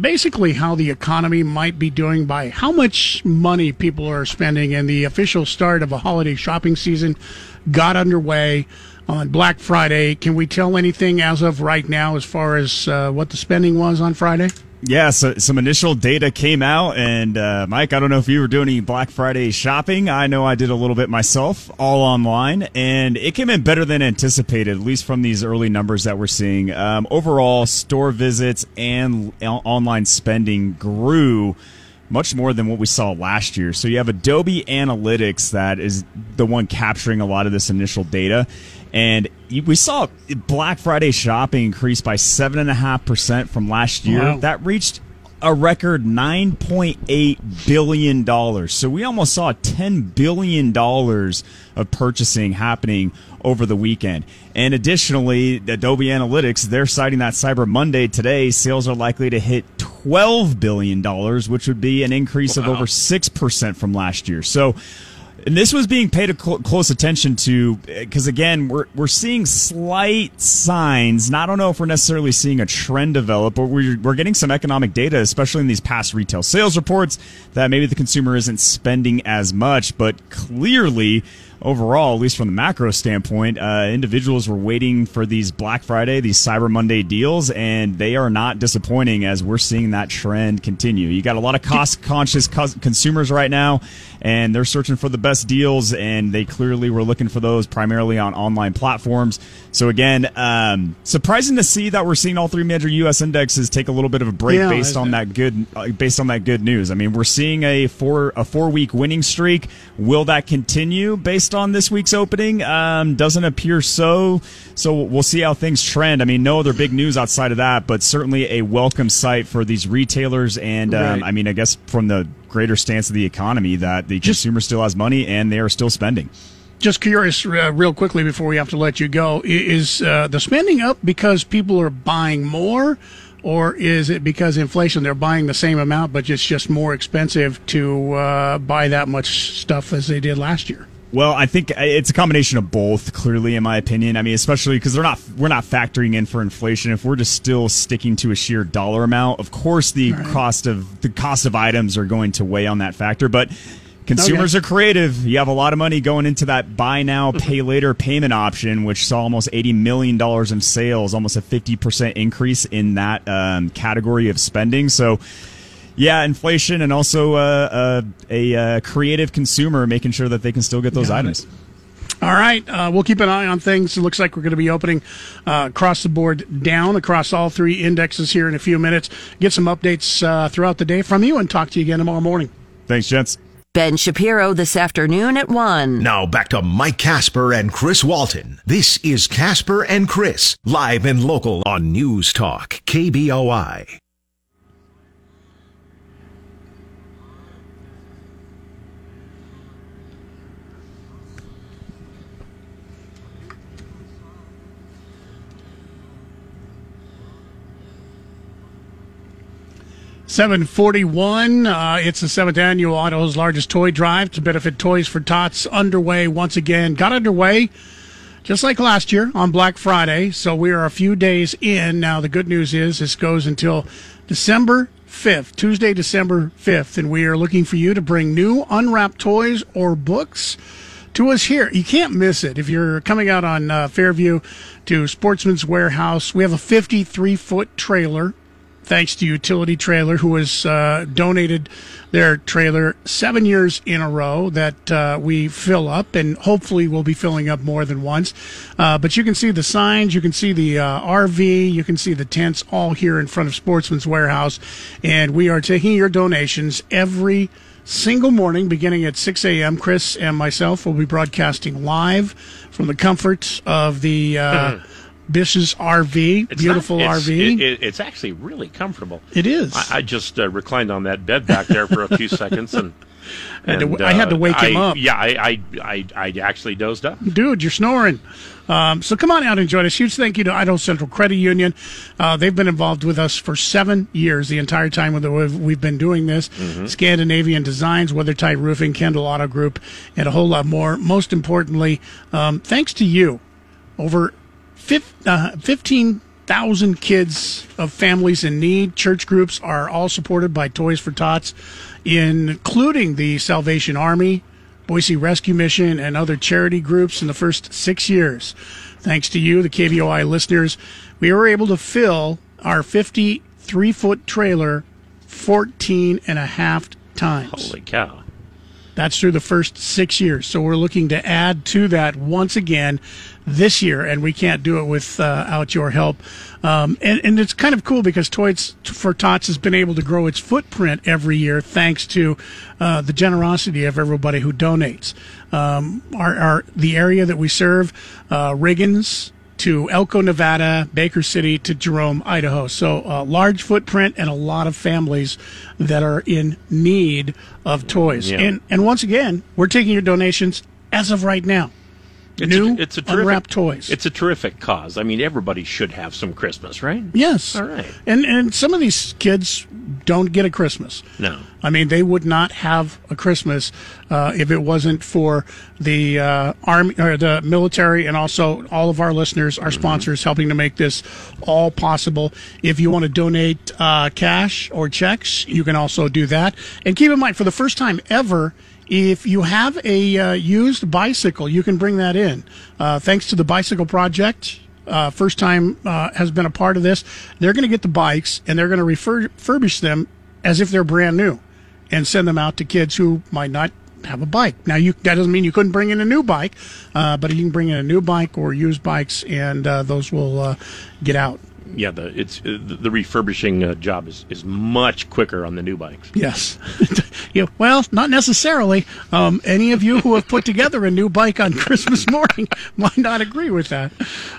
[SPEAKER 3] basically how the economy might be doing by how much money people are spending, and the official start of a holiday shopping season got underway on Black Friday. Can we tell anything as of right now as far as uh, what the spending was on Friday?
[SPEAKER 7] Yeah, so some initial data came out, and uh, Mike, I don't know if you were doing any Black Friday shopping. I know I did a little bit myself, all online, and it came in better than anticipated, at least from these early numbers that we're seeing. Um, overall, store visits and o- online spending grew much more than what we saw last year. So you have Adobe Analytics that is the one capturing a lot of this initial data. And we saw Black Friday shopping increase by 7.5% from last year.
[SPEAKER 3] Wow.
[SPEAKER 7] That reached a record $9.8 billion. So we almost saw $10 billion of purchasing happening over the weekend. And additionally, Adobe Analytics, they're citing that Cyber Monday today, sales are likely to hit $12 billion, which would be an increase of over 6% from last year. So And this was being paid cl- close attention to because again, we're we're seeing slight signs. Not I don't know if we're necessarily seeing a trend develop, but we're we're getting some economic data, especially in these past retail sales reports, that maybe the consumer isn't spending as much, but clearly overall, at least from the macro standpoint, uh, individuals were waiting for these Black Friday, these Cyber Monday deals, and they are not disappointing as we're seeing that trend continue. You got a lot of cost conscious consumers right now, and they're searching for the best deals, and they clearly were looking for those primarily on online platforms. So again, um, surprising to see that we're seeing all three major U.S. indexes take a little bit of a break yeah, based on that good, uh, based on that good news. I mean, we're seeing a four a four week winning streak. Will that continue based on this week's opening? Um, doesn't appear so. So we'll see how things trend. I mean, no other big news outside of that, but certainly a welcome sight for these retailers. And um, right. I mean, I guess from the greater stance of the economy that the Just, consumer still has money and they are still spending.
[SPEAKER 3] Just curious, uh, real quickly before we have to let you go, is uh, the spending up because people are buying more? Or is it because inflation? They're buying the same amount, but it's just more expensive to uh, buy that much stuff as they did last year.
[SPEAKER 7] Well, I think it's a combination of both. Clearly, in my opinion, I mean, especially because they're not we're not factoring in for inflation. If we're just still sticking to a sheer dollar amount, of course, the right. cost of the cost of items are going to weigh on that factor. But consumers okay. are creative. You have a lot of money going into that buy now, pay later payment option, which saw almost eighty million dollars in sales, almost a fifty percent increase in that um, category of spending. So yeah, inflation and also uh, uh, a uh, creative consumer making sure that they can still get those Got items. It.
[SPEAKER 3] All right, uh, we'll keep an eye on things. It looks like we're going to be opening uh, across the board down across all three indexes here in a few minutes. Get some updates uh, throughout the day from you and talk to you again tomorrow morning.
[SPEAKER 7] Thanks, gents.
[SPEAKER 1] Ben Shapiro this afternoon at 1.
[SPEAKER 2] Now back to Mike Casper and Chris Walton. This is Casper and Chris, live and local on News Talk, KBOI.
[SPEAKER 3] 741. Uh, it's the seventh annual Idaho's largest toy drive to benefit Toys for Tots underway once again. Got underway just like last year on Black Friday. So we are a few days in. Now, the good news is this goes until December 5th, Tuesday, December 5th. And we are looking for you to bring new unwrapped toys or books to us here. You can't miss it. If you're coming out on uh, Fairview to Sportsman's Warehouse, we have a 53 foot trailer thanks to Utility Trailer, who has uh, donated their trailer seven years in a row that uh, we fill up, and hopefully we'll be filling up more than once. Uh, but you can see the signs, you can see the uh, RV, you can see the tents all here in front of Sportsman's Warehouse, and we are taking your donations every single morning beginning at 6 a.m. Chris and myself will be broadcasting live from the comfort of the. Uh, Bish's RV, it's beautiful
[SPEAKER 4] not,
[SPEAKER 3] it's, RV.
[SPEAKER 4] It, it, it's actually really comfortable.
[SPEAKER 3] It is.
[SPEAKER 4] I, I just uh, reclined on that bed back there for a few seconds and.
[SPEAKER 3] And, and, I had to wake
[SPEAKER 4] uh,
[SPEAKER 3] him up.
[SPEAKER 4] Yeah, I, I, I, I, actually dozed up.
[SPEAKER 3] Dude, you're snoring. Um, so come on out and join us. Huge thank you to Idaho Central Credit Union. Uh, they've been involved with us for seven years, the entire time we've, we've been doing this. Mm-hmm. Scandinavian Designs, WeatherTight Roofing, Kendall Auto Group, and a whole lot more. Most importantly, um, thanks to you. Over uh, Uh, 15,000 kids of families in need. Church groups are all supported by Toys for Tots, including the Salvation Army, Boise Rescue Mission, and other charity groups in the first six years. Thanks to you, the KBOI listeners, we were able to fill our 53 foot trailer 14 and a half times.
[SPEAKER 4] Holy cow.
[SPEAKER 3] That's through the first six years. So we're looking to add to that once again this year, and we can't do it without your help. Um, and, and, it's kind of cool because Toys for Tots has been able to grow its footprint every year thanks to uh, the generosity of everybody who donates. Um, our, our, the area that we serve, uh, Riggins, to Elko, Nevada, Baker City to Jerome, Idaho. So a large footprint and a lot of families that are in need of toys. Yeah. And and once again, we're taking your donations as of right now.
[SPEAKER 4] It's
[SPEAKER 3] new
[SPEAKER 4] a, it's a terrific,
[SPEAKER 3] unwrapped toys.
[SPEAKER 4] It's a terrific cause. I mean, everybody should have some Christmas, right?
[SPEAKER 3] yes.
[SPEAKER 4] All right.
[SPEAKER 3] And and some of these kids don't get a Christmas.
[SPEAKER 4] No.
[SPEAKER 3] I mean, they would not have a Christmas uh, if it wasn't for the uh, army or the military, and also all of our listeners, our sponsors, helping to make this all possible. If you want to donate uh, cash or checks, you can also do that. And keep in mind, for the first time ever. If you have a uh, used bicycle, you can bring that in. Uh, thanks to the Bicycle Project, uh, first time uh, has been a part of this. They're going to get the bikes and they're going to refur- refurbish them as if they're brand new and send them out to kids who might not have a bike. Now, you that doesn't mean you couldn't bring in a new bike, uh, but you can bring in a new bike or used bikes, and uh, those will get out.
[SPEAKER 4] Yeah, the it's uh, the, refurbishing uh, job is, is much quicker on the new bikes.
[SPEAKER 3] Yes. yeah, well, not necessarily. Um, any of you who have put together a new bike on Christmas morning might not agree with that.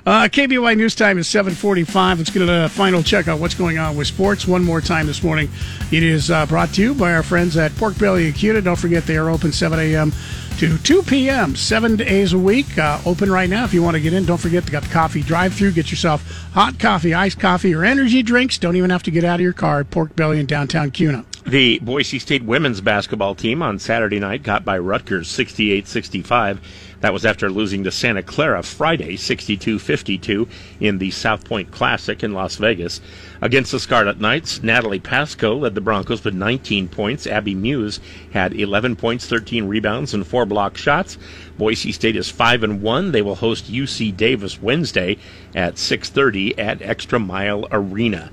[SPEAKER 3] Uh, KBOI News Time is 745. Let's get a final check on what's going on with sports one more time this morning. It is uh, brought to you by our friends at Pork Belly and Kuna. Don't forget they are open 7 a.m. to 2 p.m. seven days a week. Uh, open right now if you want to get in. Don't forget they got the coffee drive-through. Get yourself hot coffee, iced coffee, or energy drinks. Don't even have to get out of your car Pork Belly in downtown Kuna.
[SPEAKER 4] The Boise State women's basketball team on Saturday night got by Rutgers 68 65. That was after losing to Santa Clara Friday 62 52 in the South Point Classic in Las Vegas. Against the Scarlet Knights, Natalie Pasco led the Broncos with 19 points. Abby Muse had 11 points, 13 rebounds, and four block shots. Boise State is 5 and 1. They will host UC Davis Wednesday at 6:30 at Extra Mile Arena.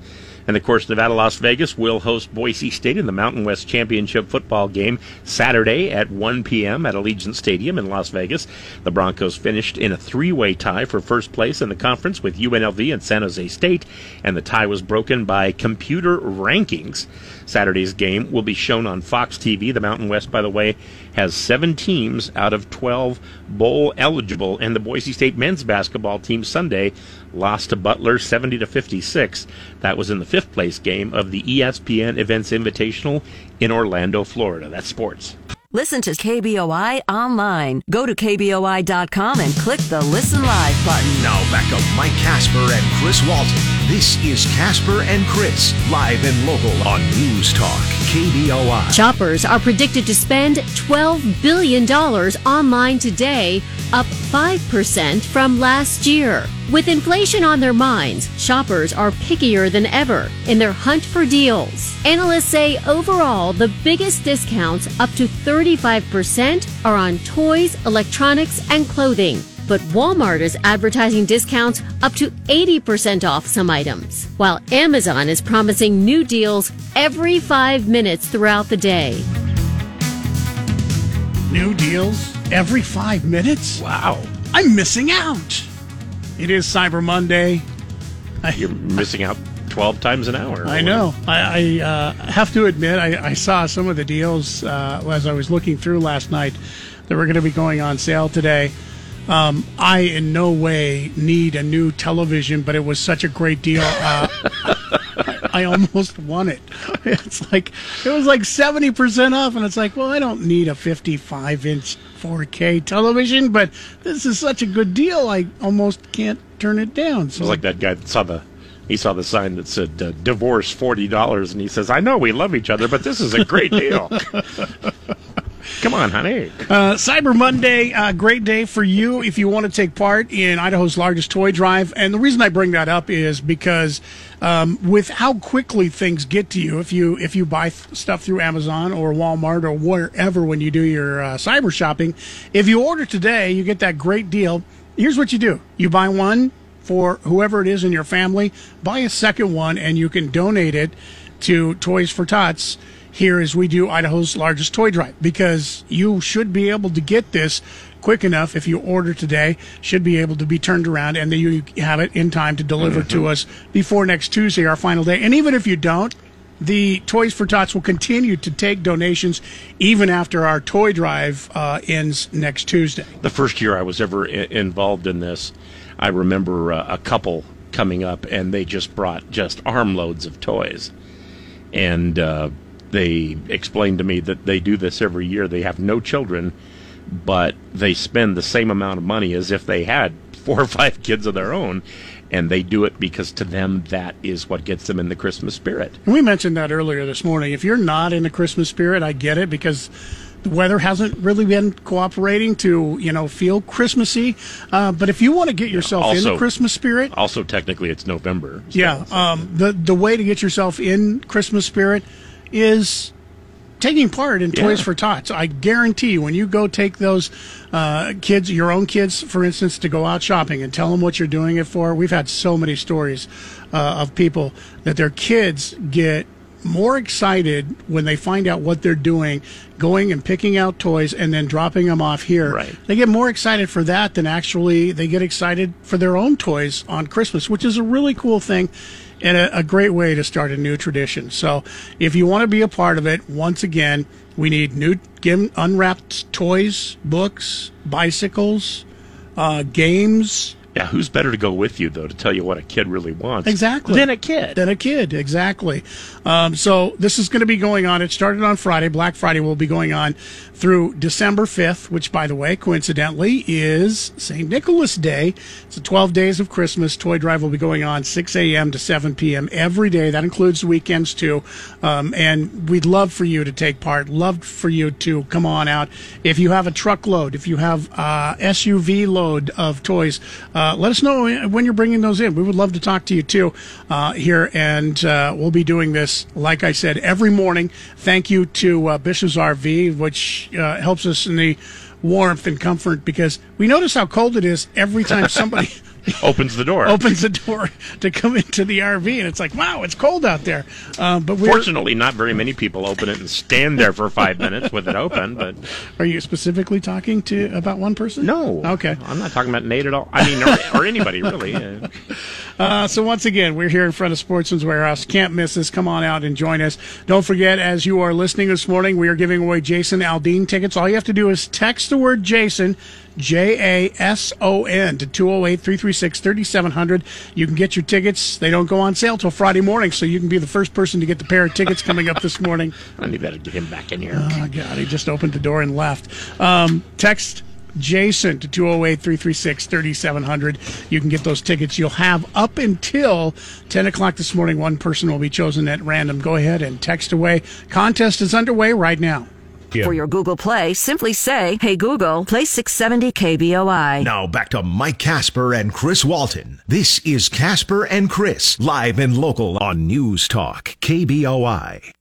[SPEAKER 4] And of course, Nevada, Las Vegas will host Boise State in the Mountain West Championship football game Saturday at 1 p.m. at Allegiant Stadium in Las Vegas. The Broncos finished in a three way tie for first place in the conference with UNLV and San Jose State, and the tie was broken by computer rankings. Saturday's game will be shown on Fox TV. The Mountain West, by the way, has seven teams out of 12 bowl eligible, and the Boise State men's basketball team Sunday lost to Butler 70 to 56. That was in the fifth place game of the ESPN Events Invitational in Orlando, Florida. That's sports.
[SPEAKER 1] Listen to KBOI online. Go to KBOI.com and click the Listen Live button.
[SPEAKER 2] Now back to Mike Casper and Chris Walton. This is Casper and Chris, live and local on News Talk, KBOI.
[SPEAKER 8] Shoppers are predicted to spend $12 billion online today, up 5% from last year. With inflation on their minds, shoppers are pickier than ever in their hunt for deals. Analysts say overall, the biggest discounts, up to 35%, are on toys, electronics, and clothing. But Walmart is advertising discounts up to 80% off some items, while Amazon is promising new deals every five minutes throughout the day.
[SPEAKER 3] New deals every five minutes?
[SPEAKER 4] Wow.
[SPEAKER 3] I'm missing out. It is Cyber Monday.
[SPEAKER 4] You're missing out 12 times an hour.
[SPEAKER 3] I know. I, I uh, have to admit, I, I saw some of the deals uh, as I was looking through last night that were going to be going on sale today. Um, I in no way need a new television, but it was such a great deal. Uh, I, almost won it. It's like it was like seventy percent off, and it's like, well, I don't need a fifty-five inch 4K television, but this is such a good deal. I almost can't turn it down. So
[SPEAKER 4] It was like that guy that saw the he saw the sign that said uh, divorce forty dollars, and he says, "I know we love each other, but this is a great deal." Come on, honey.
[SPEAKER 3] Uh, Cyber Monday, uh, great day for you if you want to take part in Idaho's largest toy drive. And the reason I bring that up is because um, with how quickly things get to you, if you if you buy th- stuff through Amazon or Walmart or wherever when you do your uh, cyber shopping, if you order today, you get that great deal. Here's what you do: you buy one for whoever it is in your family, buy a second one, and you can donate it to Toys for Tots here as we do Idaho's largest toy drive because you should be able to get this quick enough if you order today should be able to be turned around and then you have it in time to deliver to us before next Tuesday our final day. And even if you don't the Toys for Tots will continue to take donations even after our toy drive uh, ends next Tuesday.
[SPEAKER 4] The first year I was ever I- involved in this, I remember uh, a couple coming up, and they just brought just armloads of toys, and uh, they explained to me that they do this every year. They have no children. but they spend the same amount of money as if they had four or five kids of their own. And they do it because to them that is what gets them in the Christmas spirit.
[SPEAKER 3] We mentioned that earlier this morning. If you're not in the Christmas spirit, I get it because the weather hasn't really been cooperating to you know feel Christmassy. Uh, but if you want to get yourself in
[SPEAKER 4] Also-
[SPEAKER 3] the Christmas spirit,
[SPEAKER 4] Also, technically, it's November. so-
[SPEAKER 3] yeah, um, the the way to get yourself in Christmas spirit is taking part in Toys
[SPEAKER 4] Yeah.
[SPEAKER 3] for Tots. I guarantee you, when you go take those uh, kids, your own kids, for instance, to go out shopping and tell them what you're doing it for. We've had so many stories uh, of people that their kids get more excited when they find out what they're doing, going and picking out toys and then dropping them off here.
[SPEAKER 4] Right.
[SPEAKER 3] They get more excited for that than actually they get excited for their own toys on Christmas, which is a really cool thing and a, a great way to start a new tradition. So if you want to be a part of it, once again, we need new give, unwrapped toys, books, bicycles, uh, games.
[SPEAKER 4] Yeah, who's better to go with you though to tell you what a kid really wants?
[SPEAKER 3] Exactly.
[SPEAKER 4] Than a kid.
[SPEAKER 3] Than a kid, exactly. Um, so this is going to be going on. It started on Friday. Black Friday will be going on through December 5th, which, by the way, coincidentally, is St. Nicholas Day. It's the 12 days of Christmas. Toy Drive will be going on 6 a.m. to 7 p.m. every day. That includes the weekends, too. Um, and we'd love for you to take part. Love for you to come on out. If you have a truckload, if you have uh, SUV load of toys, uh, let us know when you're bringing those in. We would love to talk to you, too, uh, here. And uh, we'll be doing this, like I said, every morning. Thank you to uh, Bish's RV, which uh, helps us in the warmth and comfort because we notice how cold it is every time somebody
[SPEAKER 4] Opens the door.
[SPEAKER 3] opens the door to come into the RV, and it's like, wow, it's cold out there. Um, but we're,
[SPEAKER 4] Fortunately, not very many people open it and stand there for five minutes with it open. But
[SPEAKER 3] are you specifically talking to about one person?
[SPEAKER 4] no,
[SPEAKER 3] Okay.
[SPEAKER 4] I'm not talking about Nate at all. I mean, or, or anybody really. Uh,
[SPEAKER 3] Uh, so once again, we're here in front of Sportsman's Warehouse. Can't miss us. Come on out and join us. Don't forget, as you are listening this morning, we are giving away Jason Aldean tickets. All you have to do is text the word Jason, J A S O N, to 208 336 3700. You can get your tickets. They don't go on sale till Friday morning, so you can be the first person to get the pair of tickets coming up this morning.
[SPEAKER 4] I need better get him back in here.
[SPEAKER 3] Oh, God, he just opened the door and left. Um, text Jason to 208 336 3700. You can get those tickets. You'll have up until 10 o'clock this morning. One person will be chosen at random. Go ahead and text away. Contest is underway right now.
[SPEAKER 1] For your Google Play, simply say, Hey Google, play 670 KBOI.
[SPEAKER 2] Now back to Mike Casper and Chris Walton. This is Casper and Chris, live and local on News Talk, KBOI.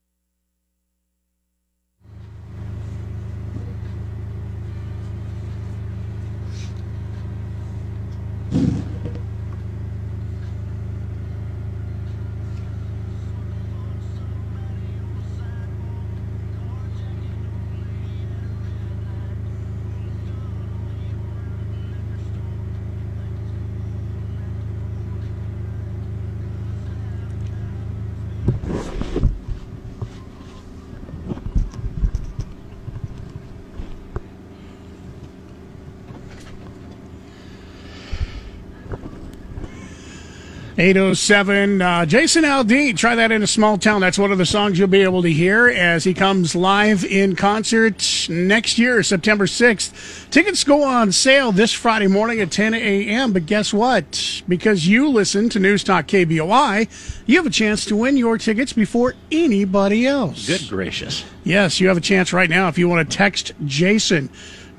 [SPEAKER 3] Eight oh seven. Uh, Jason Aldean. Try that in a small town. That's one of the songs you'll be able to hear as he comes live in concert next year, September sixth. Tickets go on sale this Friday morning at ten a.m. But guess what? Because you listen to News Talk KBOI, you have a chance to win your tickets before anybody else.
[SPEAKER 4] Good gracious.
[SPEAKER 3] Yes, you have a chance right now if you want to text Jason,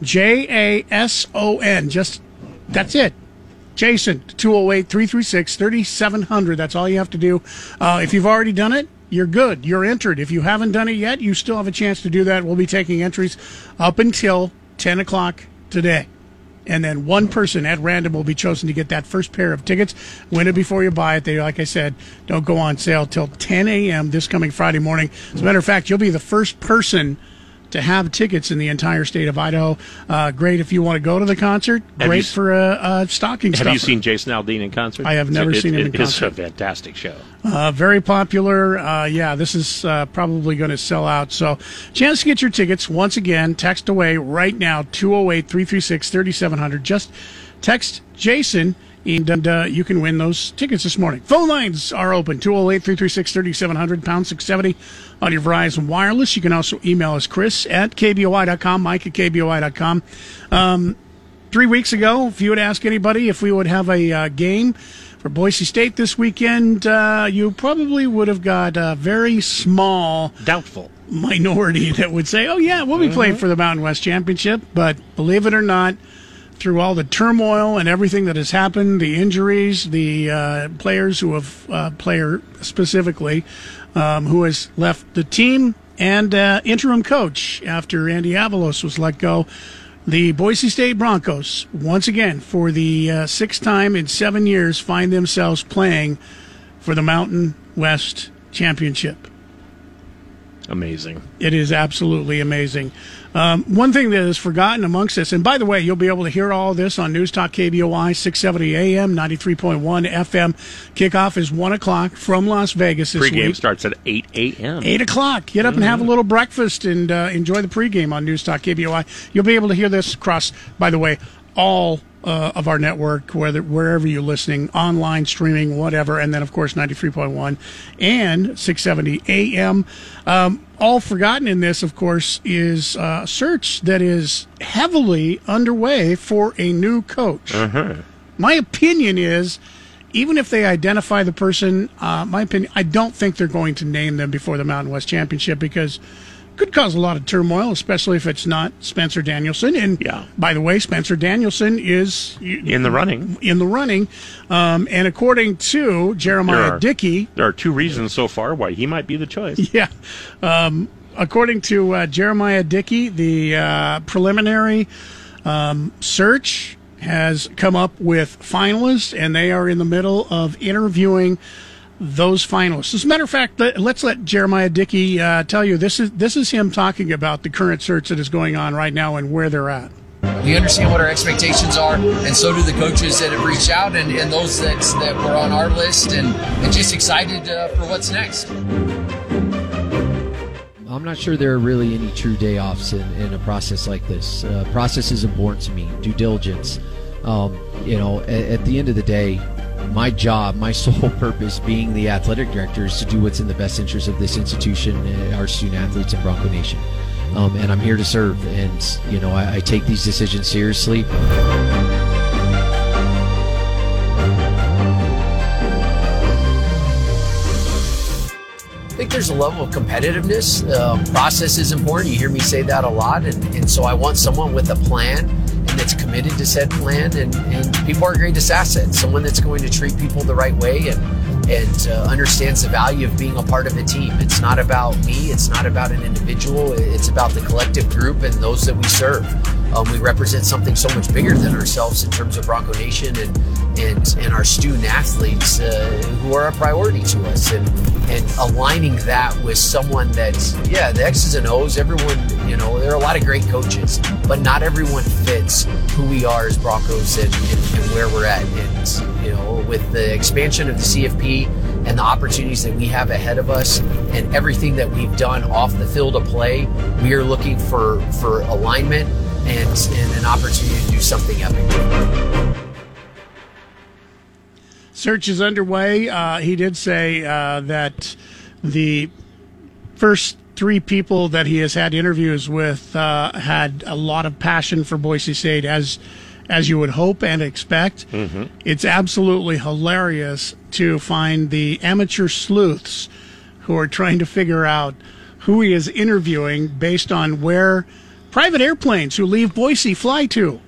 [SPEAKER 3] J A S O N. Just that's it. Jason, 208 336 3700. That's all you have to do. Uh, if you've already done it, you're good. You're entered. If you haven't done it yet, you still have a chance to do that. We'll be taking entries up until 10 o'clock today. And then one person at random will be chosen to get that first pair of tickets. Win it before you buy it. They, like I said, don't go on sale till 10 a.m. this coming Friday morning. As a matter of fact, you'll be the first person to have tickets in the entire state of Idaho. Uh, great if you want to go to the concert.
[SPEAKER 4] Have
[SPEAKER 3] Great
[SPEAKER 4] you
[SPEAKER 3] for a, a stocking
[SPEAKER 4] Have
[SPEAKER 3] stuffer.
[SPEAKER 4] you seen Jason Aldean in concert?
[SPEAKER 3] I have never
[SPEAKER 4] It-
[SPEAKER 3] seen him in
[SPEAKER 4] it- It's a fantastic show.
[SPEAKER 3] Uh, very popular. Uh, yeah, this is uh, probably going to sell out. So, chance to get your tickets. Once again, text away right now 208 336 3700. Just text Jason And uh, you can win those tickets this morning. Phone lines are open 208 336 3700, pound 670 on your Verizon Wireless. You can also email us, Chris at KBOI.com, Mike at KBOI.com. Um, three weeks ago, if you would ask anybody if we would have a uh, game for Boise State this weekend, uh, you probably would have got a very small
[SPEAKER 4] Doubtful.
[SPEAKER 3] minority that would say, "Oh yeah, we'll be playing for the Mountain West Championship." But believe it or not, through all the turmoil and everything that has happened, the injuries, the uh, players who have uh, player specifically um, who has left the team, and uh, interim coach after Andy Avalos was let go. The Boise State Broncos, once again, for the uh, sixth time in seven years, find themselves playing for the Mountain West Championship.
[SPEAKER 4] Amazing.
[SPEAKER 3] It is absolutely amazing. Um, one thing that is forgotten amongst us, and by the way, you'll be able to hear all this on News Talk KBOI 670 AM, 93.1 FM. Kickoff is 1 o'clock from Las Vegas this
[SPEAKER 4] Pregame
[SPEAKER 3] week.
[SPEAKER 4] starts at 8 a.m.
[SPEAKER 3] 8 o'clock. Get up and have a little breakfast and uh, enjoy the pregame on News Talk KBOI. You'll be able to hear this across, by the way, all uh, of our network, whether wherever you're listening, online, streaming, whatever, and then of course 93.1 and 670 AM. Um, all forgotten in this, of course, is uh, a search that is heavily underway for a new coach. My opinion is, even if they identify the person, uh, my opinion, I don't think they're going to name them before the Mountain West Championship because could cause a lot of turmoil, especially if it's not Spencer Danielson. And
[SPEAKER 4] Yeah.
[SPEAKER 3] by the way, Spencer Danielson is
[SPEAKER 4] In the running.
[SPEAKER 3] in the running, um, and according to Jeremiah
[SPEAKER 4] There are-
[SPEAKER 3] Dickey,
[SPEAKER 4] There are two reasons so far why he might be the choice.
[SPEAKER 3] yeah. Um, according to uh, Jeremiah Dickey, the uh, preliminary um, search has come up with finalists, and they are in the middle of interviewing those finalists. As a matter of fact, let, let's let Jeremiah Dickey uh, tell you this is this is him talking about the current search that is going on right now and where they're at.
[SPEAKER 9] We understand what our expectations are, and so do the coaches that have reached out and, and those that, that were on our list, and, and just excited uh, for what's next.
[SPEAKER 10] I'm not sure there are really any true day offs in, in a process like this. Uh, process is important to me, due diligence. Um, you know, at, at the end of the day, my job, my sole purpose being the athletic director is to do what's in the best interest of this institution, uh, our student athletes, and Bronco Nation. Um, and I'm here to serve, and, you know, I, I take these decisions seriously.
[SPEAKER 9] I think there's a level of competitiveness. Um, process is important. You hear me say that a lot. And, and so I want someone with a plan committed to said plan. And, and people are greatest assets. Someone that's going to treat people the right way and, and uh, understands the value of being a part of a team. It's not about me. It's not about an individual. It's about the collective group and those that we serve. Um, we represent something so much bigger than ourselves in terms of Bronco Nation and and, and our student athletes uh, who are a priority to us and and aligning that with someone that's yeah the X's and O's everyone you know there are a lot of great coaches but not everyone fits who we are as Broncos and, and, and where we're at and you know with the expansion of the CFP and the opportunities that we have ahead of us and everything that we've done off the field of play we are looking for for alignment and, and an opportunity to do something epic.
[SPEAKER 3] Search is underway. Uh, he did say uh, that the first three people that he has had interviews with uh, had a lot of passion for Boise State, as as you would hope and expect. It's absolutely hilarious to find the amateur sleuths who are trying to figure out who he is interviewing based on where private airplanes who leave Boise fly to.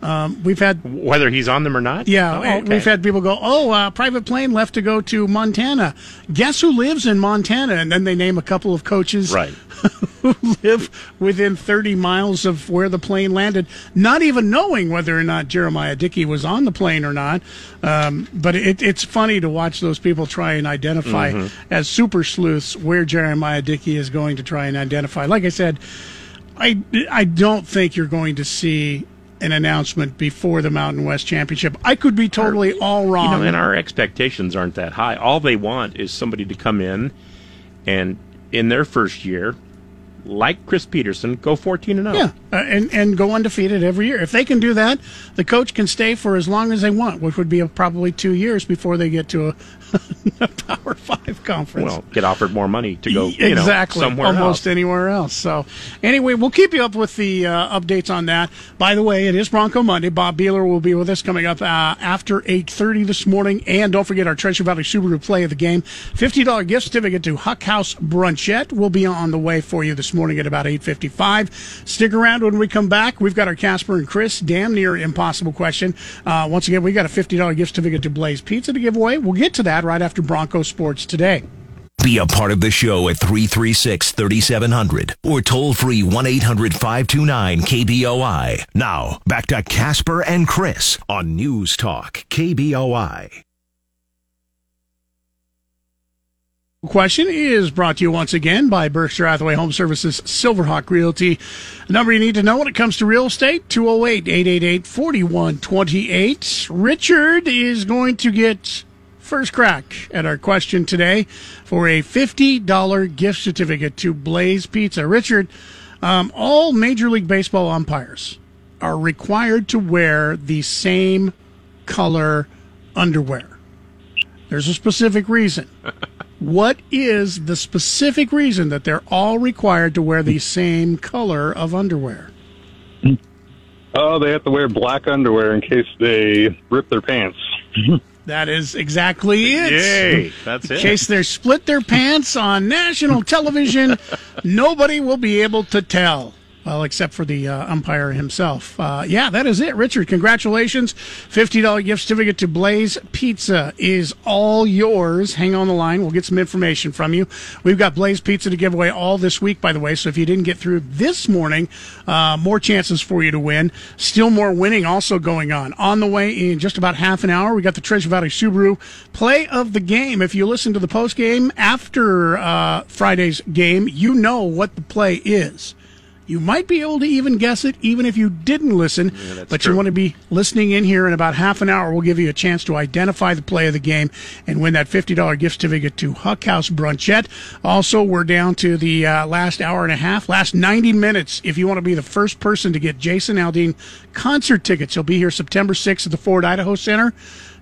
[SPEAKER 3] Um, we've had
[SPEAKER 4] Whether he's on them or not?
[SPEAKER 3] yeah,
[SPEAKER 4] Oh,
[SPEAKER 3] oh,
[SPEAKER 4] okay.
[SPEAKER 3] we've had people go, "Oh, uh, private plane left to go to Montana." Guess who lives in Montana? And then they name a couple of coaches
[SPEAKER 4] Right.
[SPEAKER 3] who live within 30 miles of where the plane landed, not even knowing whether or not Jeremiah Dickey was on the plane or not. Um, but it, it's funny to watch those people try and identify
[SPEAKER 4] Mm-hmm.
[SPEAKER 3] as super sleuths where Jeremiah Dickey is going to try and identify. Like I said, I I don't think you're going to see an announcement before the Mountain West Championship. I could be totally all
[SPEAKER 4] You
[SPEAKER 3] wrong.
[SPEAKER 4] know, and our expectations aren't that high. All they want is somebody to come in and in their first year like Chris Petersen, go 14 and 0.
[SPEAKER 3] Yeah, uh, and and go undefeated every year. If they can do that, the coach can stay for as long as they want, which would be probably two years before they get to a, a Power Five conference.
[SPEAKER 4] Well, get offered more money to go you
[SPEAKER 3] exactly
[SPEAKER 4] know, somewhere
[SPEAKER 3] almost
[SPEAKER 4] else.
[SPEAKER 3] anywhere else. So anyway, we'll keep you up with the uh, updates on that. By the way, it is Bronco Monday. Bob Behler will be with us coming up uh, after eight thirty this morning, and don't forget our Treasure Valley Subaru play of the game. Fifty dollar gift certificate to Huck House Brunchette will be on the way for you this morning at about eight fifty five. Stick around when we come back. We've got our Casper and Chris damn near impossible question. Uh, once again, we got a fifty dollar gift certificate to Blaze Pizza to give away. We'll get to that right after Bronco Sports today.
[SPEAKER 2] Be a part of the show at 336 3700 or toll free 1 800 529 KBOI. Now, back to Casper and Chris on News Talk KBOI.
[SPEAKER 3] Question is brought to you once again by Berkshire Hathaway Home Services Silverhawk Realty. The number you need to know when it comes to real estate 208 888 4128. Richard is going to get first crack at our question today for a $50 gift certificate to Blaze Pizza. Richard, um, all Major League Baseball umpires are required to wear the same color underwear. There's a specific reason. What is the specific reason that they're all required to wear the same color of underwear?
[SPEAKER 11] Oh, they have to wear black underwear in case they rip their pants.
[SPEAKER 3] That is exactly it.
[SPEAKER 4] Yay, that's
[SPEAKER 3] In case they split their pants on national television, nobody will be able to tell. Well, except for the uh, umpire himself. Uh, yeah, that is it. Richard, congratulations. $50 gift certificate to Blaze Pizza is all yours. Hang on the line. We'll get some information from you. We've got Blaze Pizza to give away all this week, by the way. So if you didn't get through this morning, uh, more chances for you to win. Still more winning also going on. On the way in just about half an hour, we got the Treasure Valley Subaru play of the game. If you listen to the post game after uh, Friday's game, you know what the play is. You might be able to even guess it, even if you didn't listen. but you want to be listening in here in about half an hour. We'll give you a chance to identify the play of the game and win that $50 gift certificate to Huck House Brunchette. Also, we're down to the uh, last hour and a half, last 90 minutes. If you want to be the first person to get Jason Aldean concert tickets, he'll be here September 6th at the Ford Idaho Center.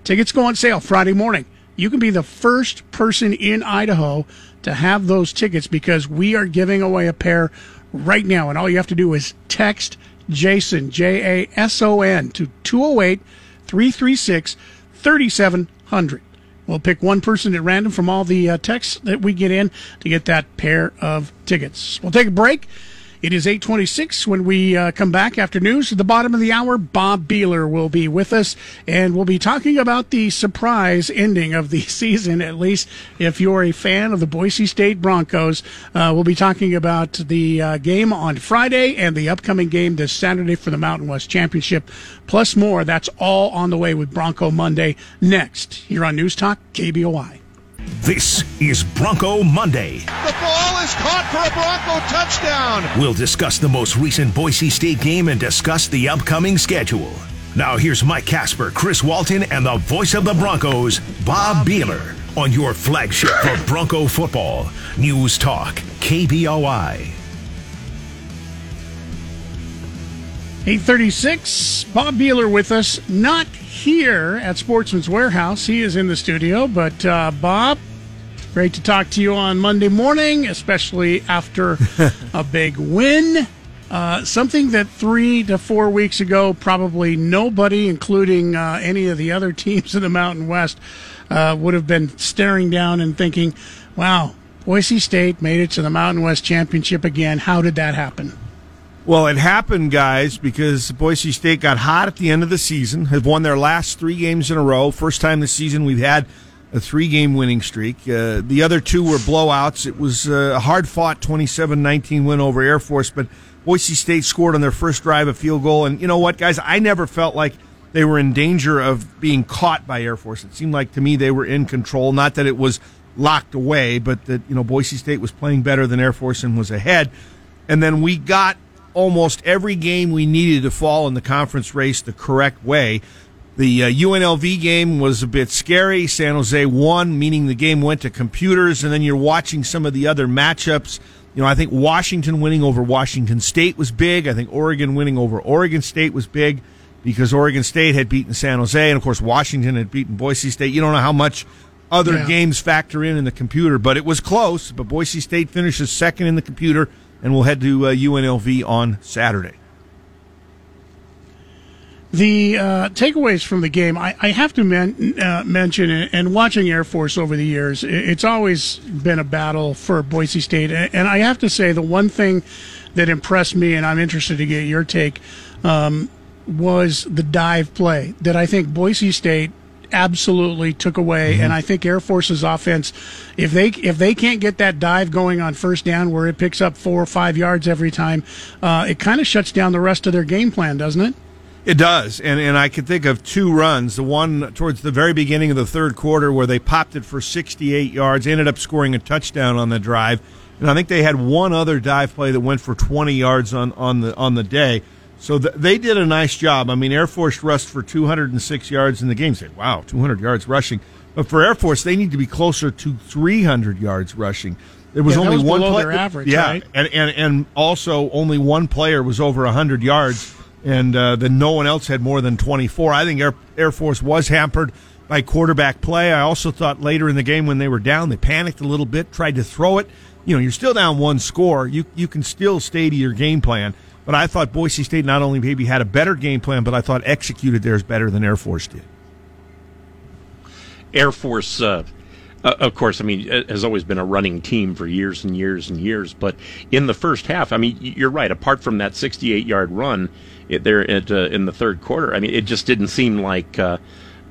[SPEAKER 3] Tickets go on sale Friday morning. You can be the first person in Idaho to have those tickets because we are giving away a pair right now. And all you have to do is text Jason, J A S O N, to 208 336 3700. We'll pick one person at random from all the uh, texts that we get in to get that pair of tickets. We'll take a break. It is 826 when we uh, come back after news. At the bottom of the hour, Bob Behler will be with us, and we'll be talking about the surprise ending of the season, at least if you're a fan of the Boise State Broncos. Uh, we'll be talking about the uh, game on Friday and the upcoming game this Saturday for the Mountain West Championship, plus more. That's all on the way with Bronco Monday next here on News Talk KBOI.
[SPEAKER 2] This is Bronco Monday.
[SPEAKER 12] The ball is caught for a Bronco touchdown.
[SPEAKER 2] We'll discuss the most recent Boise State game and discuss the upcoming schedule. Now here's Mike Casper, Chris Walton, and the voice of the Broncos, Bob Behler, on your flagship for Bronco football, News Talk, KBOI.
[SPEAKER 3] 836, Bob Behler with us, not here at Sportsman's Warehouse. He is in the studio, but uh, Bob, great to talk to you on Monday morning, especially after a big win. Uh, something that three to four weeks ago, probably nobody, including uh, any of the other teams in the Mountain West, uh, would have been staring down and thinking, wow, Boise State made it to the Mountain West Championship again. How did that happen?
[SPEAKER 13] Well, it happened, guys, because Boise State got hot at the end of the season, have won their last three games in a row. First time this season we've had a three game winning streak. Uh, the other two were blowouts. It was uh, a hard fought 27 19 win over Air Force, but Boise State scored on their first drive a field goal. And you know what, guys? I never felt like they were in danger of being caught by Air Force. It seemed like to me they were in control. Not that it was locked away, but that, you know, Boise State was playing better than Air Force and was ahead. And then we got almost every game we needed to fall in the conference race the correct way. The uh, UNLV game was a bit scary. San Jose won, meaning the game went to computers, and then you're watching some of the other matchups. You know, I think Washington winning over Washington State was big. I think Oregon winning over Oregon State was big because Oregon State had beaten San Jose, and of course Washington had beaten Boise State. You don't know how much other
[SPEAKER 3] Yeah.
[SPEAKER 13] games factor in in the computer, but it was close. But Boise State finishes second in the computer, and we'll head to uh, UNLV on Saturday.
[SPEAKER 3] The uh, takeaways from the game, I, I have to men, uh, mention, and watching Air Force over the years, it's always been a battle for Boise State. And I have to say, the one thing that impressed me, and I'm interested to get your take, um, was the dive play that I think Boise State absolutely took away. And I think Air Force's offense, if they if they can't get that dive going on first down, where it picks up four or five yards every time, uh, it kind of shuts down the rest of their game plan, doesn't it?
[SPEAKER 13] It does, and and I can think of two runs. The one towards the very beginning of the third quarter where they popped it for 68 yards, ended up scoring a touchdown on the drive, and I think they had one other dive play that went for 20 yards on on the on the day. So th- they did a nice job. I mean, Air Force rushed for 206 yards in the game. Say, wow, 200 yards rushing. But for Air Force, they need to be closer to 300 yards rushing. There was
[SPEAKER 3] Yeah,
[SPEAKER 13] only
[SPEAKER 3] was
[SPEAKER 13] one
[SPEAKER 3] below
[SPEAKER 13] play-
[SPEAKER 3] their average,
[SPEAKER 13] yeah,
[SPEAKER 3] right?
[SPEAKER 13] and, and and also only one player was over 100 yards and uh, then no one else had more than 24 i think air, air force was hampered by quarterback play i also thought later in the game when they were down they panicked a little bit tried to throw it you know you're still down one score you you can still stay to your game plan but i thought boise state not only maybe had a better game plan but i thought executed theirs better than air force did
[SPEAKER 4] Air Force, uh, uh, of course, I mean, has always been a running team for years and years and years. But in the first half, I mean, you're right. Apart from that 68 yard run it, there at, uh, in the third quarter, I mean, it just didn't seem like uh,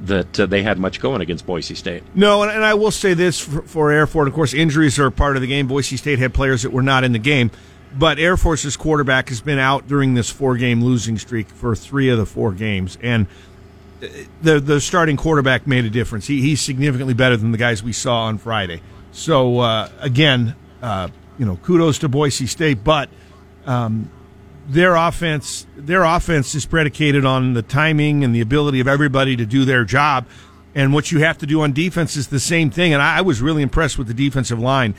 [SPEAKER 4] that uh, they had much going against Boise State.
[SPEAKER 13] No, and, and I will say this for, for Air Force. Of course, injuries are part of the game. Boise State had players that were not in the game, but Air Force's quarterback has been out during this four-game losing streak for three of the four games, and the the starting quarterback made a difference. He, he's significantly better than the guys we saw on Friday. So uh, again, uh, you know, kudos to Boise State, but. Um, their offense their offense is predicated on the timing and the ability of everybody to do their job and what you have to do on defense is the same thing and I was really impressed with the defensive line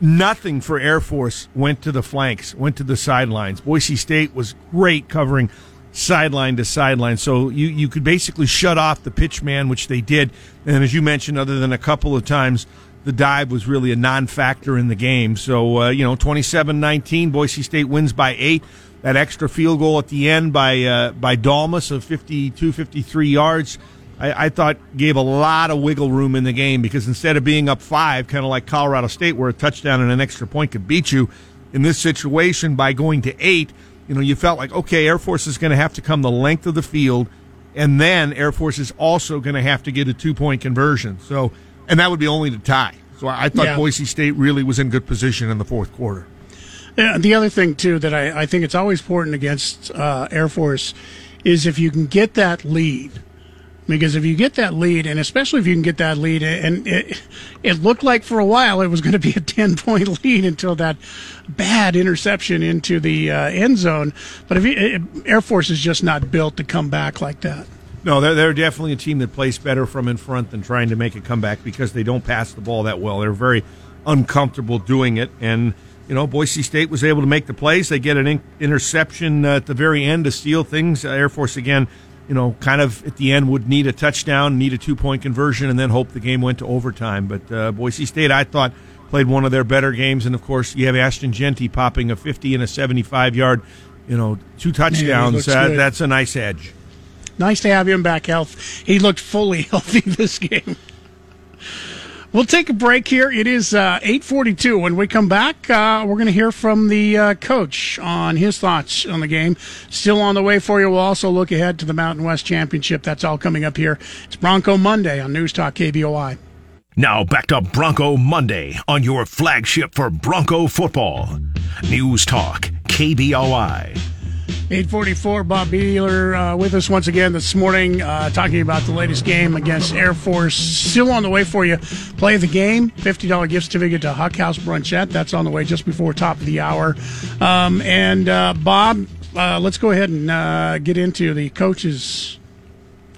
[SPEAKER 13] nothing for air force went to the flanks went to the sidelines. Boise state was great covering sideline to sideline. So you, you could basically shut off the pitch man which they did. And as you mentioned other than a couple of times the dive was really a non-factor in the game. So uh, you know 27-19 boise state wins by eight. That extra field goal at the end by uh, by Dalmas of 52, 53 yards, I, I thought gave a lot of wiggle room in the game because instead of being up five, kind of like Colorado State, where a touchdown and an extra point could beat you, in this situation by going to eight, you know, you felt like okay, Air Force is going to have to come the length of the field, and then Air Force is also going to have to get a two point conversion. So, and that would be only to tie. So I, I thought
[SPEAKER 3] Yeah.
[SPEAKER 13] Boise State really was in good position in the fourth quarter.
[SPEAKER 3] Yeah, the other thing too that I, I think it's always important against uh, Air Force is if you can get that lead, because if you get that lead, and especially if you can get that lead, and it, it looked like for a while it was going to be a ten point lead until that bad interception into the uh, end zone. But if you, Air Force is just not built to come back like that.
[SPEAKER 13] No, they're, they're definitely a team that plays better from in front than trying to make a comeback because they don't pass the ball that well. They're very uncomfortable doing it. And, you know, Boise State was able to make the plays. They get an in- interception uh, at the very end to steal things. Uh, Air Force, again, you know, kind of at the end would need a touchdown, need a two point conversion, and then hope the game went to overtime. But uh, Boise State, I thought, played one of their better games. And, of course, you have Ashton Jeanty popping a 50 and a 75 yard, you know, two touchdowns.
[SPEAKER 3] looks
[SPEAKER 13] Uh, that's a nice edge.
[SPEAKER 3] Nice to have him back health. He looked fully healthy this game. We'll take a break here. It is uh, 8:42. When we come back, uh, we're going to hear from the uh, coach on his thoughts on the game. Still on the way for you. We'll also look ahead to the Mountain West Championship. That's all coming up here. It's Bronco Monday on News Talk KBOI.
[SPEAKER 2] Now back to Bronco Monday on your flagship for Bronco football. News Talk, KBOI.
[SPEAKER 3] 844, Bob Behler uh, with us once again this morning, uh, talking about the latest game against Air Force. Still on the way for you. Play the game, $50 gift certificate to Huck House Brunchette. That's on the way just before top of the hour. Um, and uh, Bob, uh, let's go ahead and uh, get into the coaches.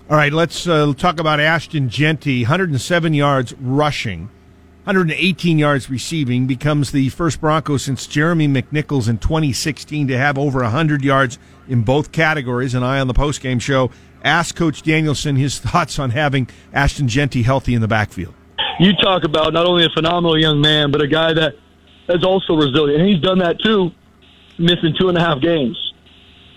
[SPEAKER 13] All right, let's uh, talk about Ashton Jeanty. 107 yards rushing, 118 yards receiving, becomes the first Bronco since Jeremy McNichols in 2016 to have over 100 yards in both categories. And I, on the postgame show, asked Coach Danielson his thoughts on having Ashton Jeanty healthy in the backfield.
[SPEAKER 14] You talk about not only a phenomenal young man, but a guy that is also resilient. And he's done that too, missing two and a half games.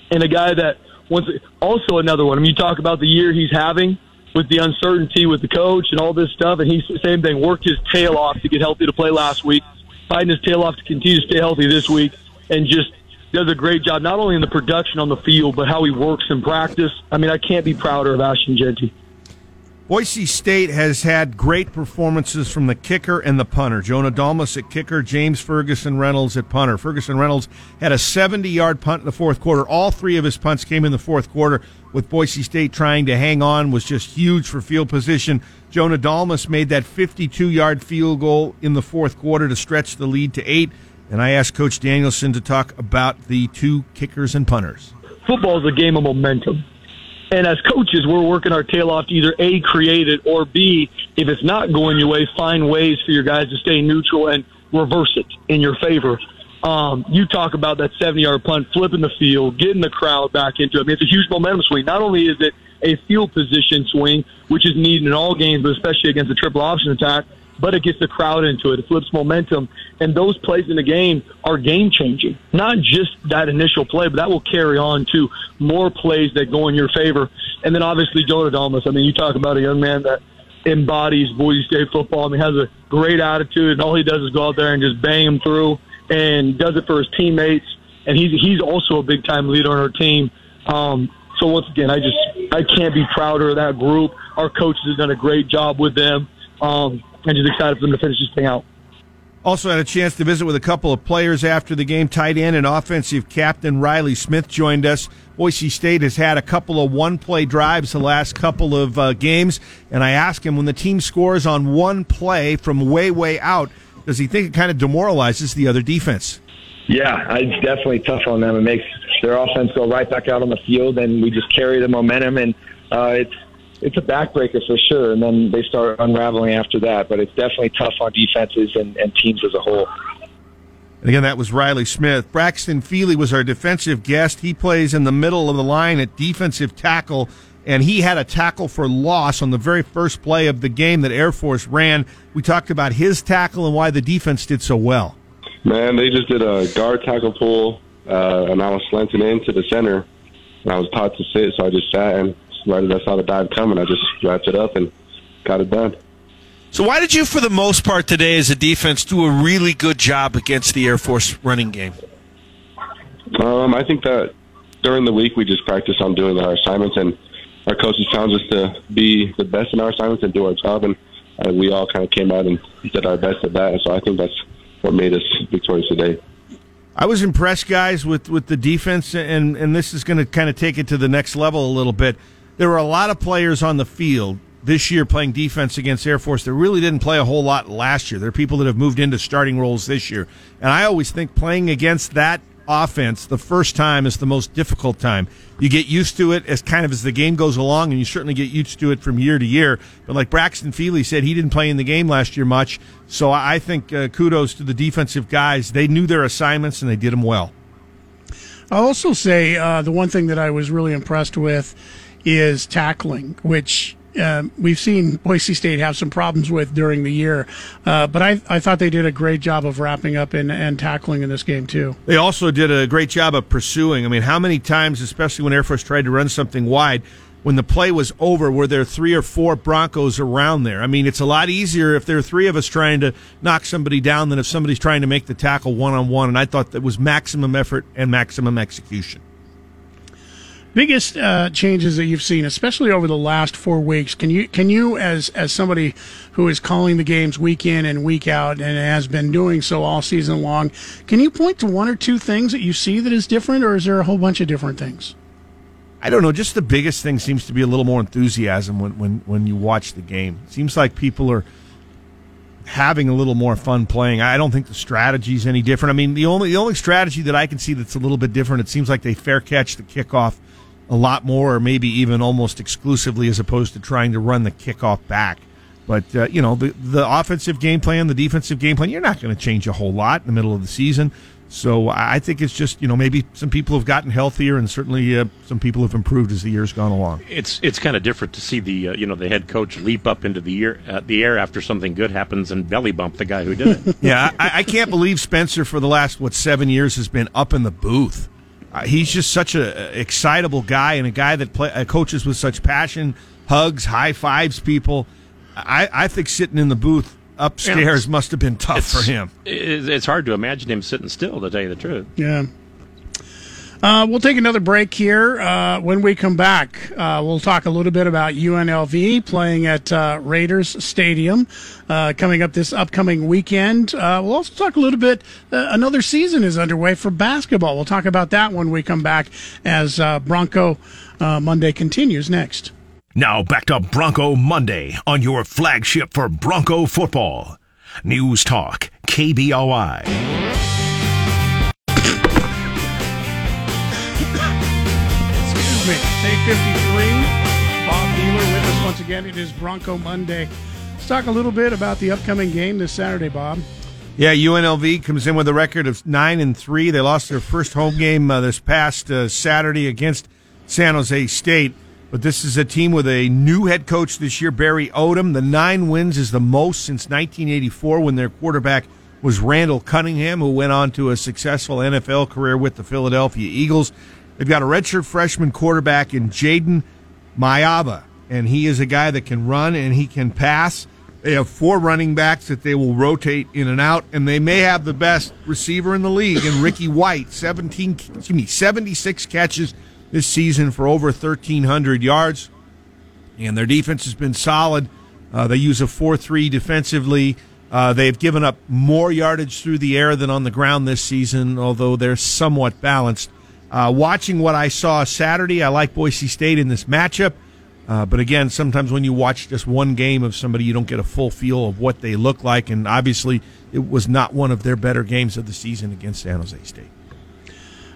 [SPEAKER 14] And a guy that once also another one. I mean, you talk about the year he's having with the uncertainty with the coach and all this stuff, and he's the same thing. Worked his tail off to get healthy to play last week, fighting his tail off to continue to stay healthy this week, and just does a great job not only in the production on the field but how he works in practice. I mean, I can't be prouder of Ashton Jeanty.
[SPEAKER 13] Boise State has had great performances from the kicker and the punter. Jonah Dalmas at kicker, James Ferguson Reynolds at punter. Ferguson Reynolds had a 70 yard punt in the fourth quarter. All three of his punts came in the fourth quarter with Boise State trying to hang on, was just huge for field position. Jonah Dalmas made that 52 yard field goal in the fourth quarter to stretch the lead to eight. And I asked Coach Danielson to talk about the two kickers and punters.
[SPEAKER 14] Football is a game of momentum. And as coaches, we're working our tail off to either A, create it, or B, if it's not going your way, find ways for your guys to stay neutral and reverse it in your favor. Um, you talk about that 70 yard punt, flipping the field, getting the crowd back into it. I mean, it's a huge momentum swing. Not only is it a field position swing, which is needed in all games, but especially against a triple option attack, but it gets the crowd into it. It flips momentum. And those plays in the game are game changing. Not just that initial play, but that will carry on to more plays that go in your favor. And then obviously Jonah Dalmas. I mean, you talk about a young man that embodies Boise State football. I mean, has a great attitude, and all he does is go out there and just bang them through, and does it for his teammates. And he's he's also a big time leader on our team. Um, so once again, I just I can't be prouder of that group. Our coaches have done a great job with them. Um, and just excited for them to finish this thing out.
[SPEAKER 13] Also had a chance to visit with a couple of players after the game. Tight end and offensive captain Riley Smith joined us. Boise State has had a couple of one-play drives the last couple of uh, games, and I asked him when the team scores on one play from way, way out, does he think it kind of demoralizes the other defense?
[SPEAKER 15] Yeah, it's definitely tough on them. It makes their offense go right back out on the field, and we just carry the momentum. And uh, it's it's a backbreaker for sure, and then they start unraveling after that. But it's definitely tough on defenses and, and teams as a whole.
[SPEAKER 13] And again, that was Riley Smith. Braxton Fely was our defensive guest. He plays in the middle of the line at defensive tackle, and he had a tackle for loss on the very first play of the game that Air Force ran. We talked about his tackle and why the defense did so well.
[SPEAKER 16] Man, they just did a guard tackle pull, uh, and I was slanting into the center. And I was taught to sit, so I just sat and right as I saw the dive coming, I just wrapped it up and got it done.
[SPEAKER 17] So, why did you, for the most part today, as a defense, do a really good job against the Air Force running game?
[SPEAKER 16] Um, I think that during the week we just practice on doing our assignments, and our coaches challenged us to be the best in our assignments and do our job, and we all kind of came out and did our best at that. And So, I think that's what made us victorious today.
[SPEAKER 13] I was impressed, guys, with, with the defense, and, and this is going to kind of take it to the next level a little bit there were a lot of players on the field this year playing defense against Air Force that really didn't play a whole lot last year. There are people that have moved into starting roles this year. And I always think playing against that offense the first time is the most difficult time. You get used to it as kind of as the game goes along, and you certainly get used to it from year to year. But like Braxton Fely said, he didn't play in the game last year much. So I think uh, kudos to the defensive guys. They knew their assignments and they did them well.
[SPEAKER 3] I'll also say uh, the one thing that I was really impressed with is tackling, which uh, we've seen Boise State have some problems with during the year. Uh, but I, I thought they did a great job of wrapping up and, and tackling in this game, too.
[SPEAKER 13] They also did a great job of pursuing. I mean, how many times, especially when Air Force tried to run something wide, when the play was over, were there three or four Broncos around there? I mean, it's a lot easier if there are three of us trying to knock somebody down than if somebody's trying to make the tackle one on one. And I thought that was maximum effort and maximum execution
[SPEAKER 3] biggest uh, changes that you've seen, especially over the last four weeks. Can you can you as as somebody who is calling the games week in and week out and has been doing so all season long, can you point to one or two things that you see that is different, or is there a whole bunch of different things?
[SPEAKER 13] I don't know. Just the biggest thing seems to be a little more enthusiasm when when when you watch the game. It seems like people are having a little more fun playing. I don't think the strategy is any different. I mean, the only the only strategy that I can see that's a little bit different, it seems like they fair catch the kickoff a lot more, or maybe even almost exclusively, as opposed to trying to run the kickoff back. But uh, you know the the offensive game plan, the defensive game plan, you're not going to change a whole lot in the middle of the season. So I think it's just you know maybe some people have gotten healthier, and certainly uh, some people have improved as the year's gone along.
[SPEAKER 4] It's it's kind of different to see the uh, you know the head coach leap up into the air uh, the air after something good happens and belly bump the guy who did it.
[SPEAKER 13] yeah, I, I can't believe Spencer for the last what seven years has been up in the booth. Uh, he's just such a excitable guy and a guy that play, uh, coaches with such passion, hugs, high fives people. I, I think sitting in the booth upstairs must have been tough for him.
[SPEAKER 4] It's hard to imagine him sitting still, to tell you the truth.
[SPEAKER 3] Yeah. Uh, we'll take another break here. Uh, when we come back, uh, we'll talk a little bit about UNLV playing at uh, Raiders Stadium uh, coming up this upcoming weekend. Uh, we'll also talk a little bit. another season is underway for basketball. We'll talk about that when we come back as Bronco Monday continues next.
[SPEAKER 2] Now back to Bronco Monday on your flagship for Bronco football. News Talk, KBOI.
[SPEAKER 3] Excuse day 53. Bob Behler with us once again. It is Bronco Monday. Let's talk a little bit about the upcoming game this Saturday, Bob.
[SPEAKER 13] Yeah, UNLV comes in with a record of nine and three. They lost their first home game uh, this past uh, Saturday against San Jose State. But this is a team with a new head coach this year, Barry Odom. The nine wins is the most since 1984 when their quarterback was Randall Cunningham, who went on to a successful NFL career with the Philadelphia Eagles. They've got a redshirt freshman quarterback in Jayden Maiava, and he is a guy that can run and he can pass. They have four running backs that they will rotate in and out, and they may have the best receiver in the league in Ricky White, 17, excuse me, 76 catches this season for over 1,300 yards. And their defense has been solid. Uh, they use a 4 3 defensively. Uh, they've given up more yardage through the air than on the ground this season, although they're somewhat balanced. Uh, watching what I saw Saturday, I like Boise State in this matchup. Uh, but again, sometimes when you watch just one game of somebody, you don't get a full feel of what they look like. And obviously, it was not one of their better games of the season against San Jose State.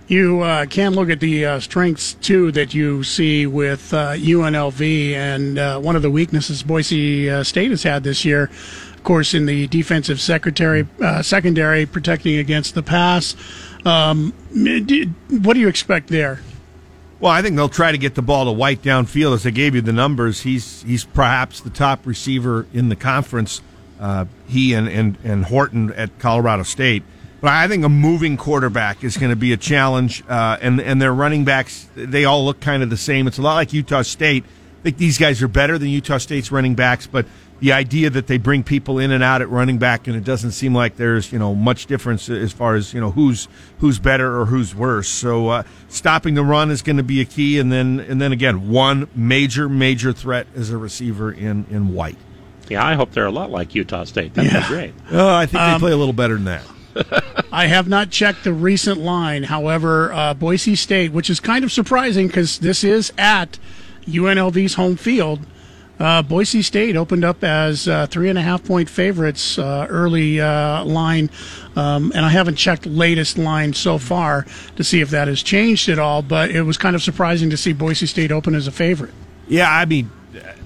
[SPEAKER 3] You uh, can look at the uh, strengths too that you see with uh, UNLV, and uh, one of the weaknesses Boise uh, State has had this year, of course, in the defensive secretary uh, secondary protecting against the pass. Um, what do you expect there?
[SPEAKER 13] Well, I think they'll try to get the ball to White downfield. As I gave you the numbers, he's he's perhaps the top receiver in the conference. he and, and and Horton at Colorado State. But I think a moving quarterback is going to be a challenge, uh, and and their running backs they all look kind of the same. It's a lot like Utah State. I think these guys are better than Utah State's running backs, but the idea that they bring people in and out at running back, and it doesn't seem like there's you know much difference as far as you know who's who's better or who's worse. So uh, stopping the run is going to be a key, and then and then again one major major threat as a receiver in in White.
[SPEAKER 4] Yeah, I hope they're a lot like Utah State. That'd yeah. be great.
[SPEAKER 13] Oh, I think um, they play a little better than that.
[SPEAKER 3] I have not checked the recent line. However, uh, Boise State, which is kind of surprising because this is at UNLV's home field, uh, Boise State opened up as uh, three and a half point favorites uh, early uh, line, um, and I haven't checked latest line so far to see if that has changed at all. But it was kind of surprising to see Boise State open as a favorite.
[SPEAKER 13] Yeah, I mean,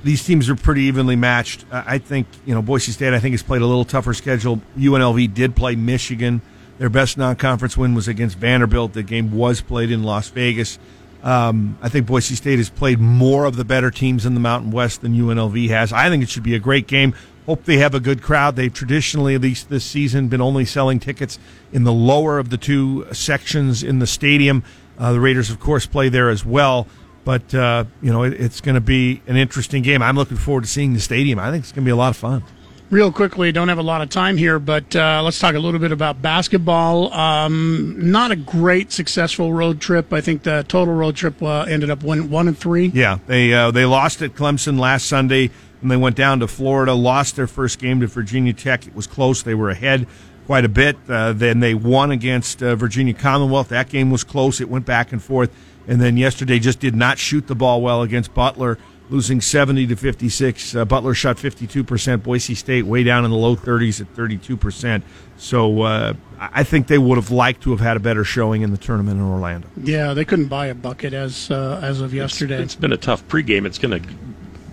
[SPEAKER 13] these teams are pretty evenly matched. I think you know Boise State. I think has played a little tougher schedule. UNLV did play Michigan. Their best non-conference win was against Vanderbilt. The game was played in Las Vegas. Um, I think Boise State has played more of the better teams in the Mountain West than UNLV has. I think it should be a great game. Hope they have a good crowd. They've traditionally, at least this season, been only selling tickets in the lower of the two sections in the stadium. Uh, the Raiders, of course, play there as well. But uh, you know, it, it's going to be an interesting game. I'm looking forward to seeing the stadium. I think it's going to be a lot of fun.
[SPEAKER 3] Real quickly, don't have a lot of time here, but uh, let's talk a little bit about basketball. Um, not a great successful road trip. I think the total road trip uh, ended up one one and three.
[SPEAKER 13] Yeah, they uh, they lost at Clemson last Sunday, and they went down to Florida. Lost their first game to Virginia Tech. It was close. They were ahead quite a bit. Uh, then they won against uh, Virginia Commonwealth. That game was close. It went back and forth and then yesterday just did not shoot the ball well against Butler, losing 70 to 56. Uh, Butler shot 52%. Boise State way down in the low 30s at 32%. So uh, I think they would have liked to have had a better showing in the tournament in Orlando.
[SPEAKER 3] Yeah, they couldn't buy a bucket as uh, as of yesterday.
[SPEAKER 4] it's, it's been a tough pregame. It's going to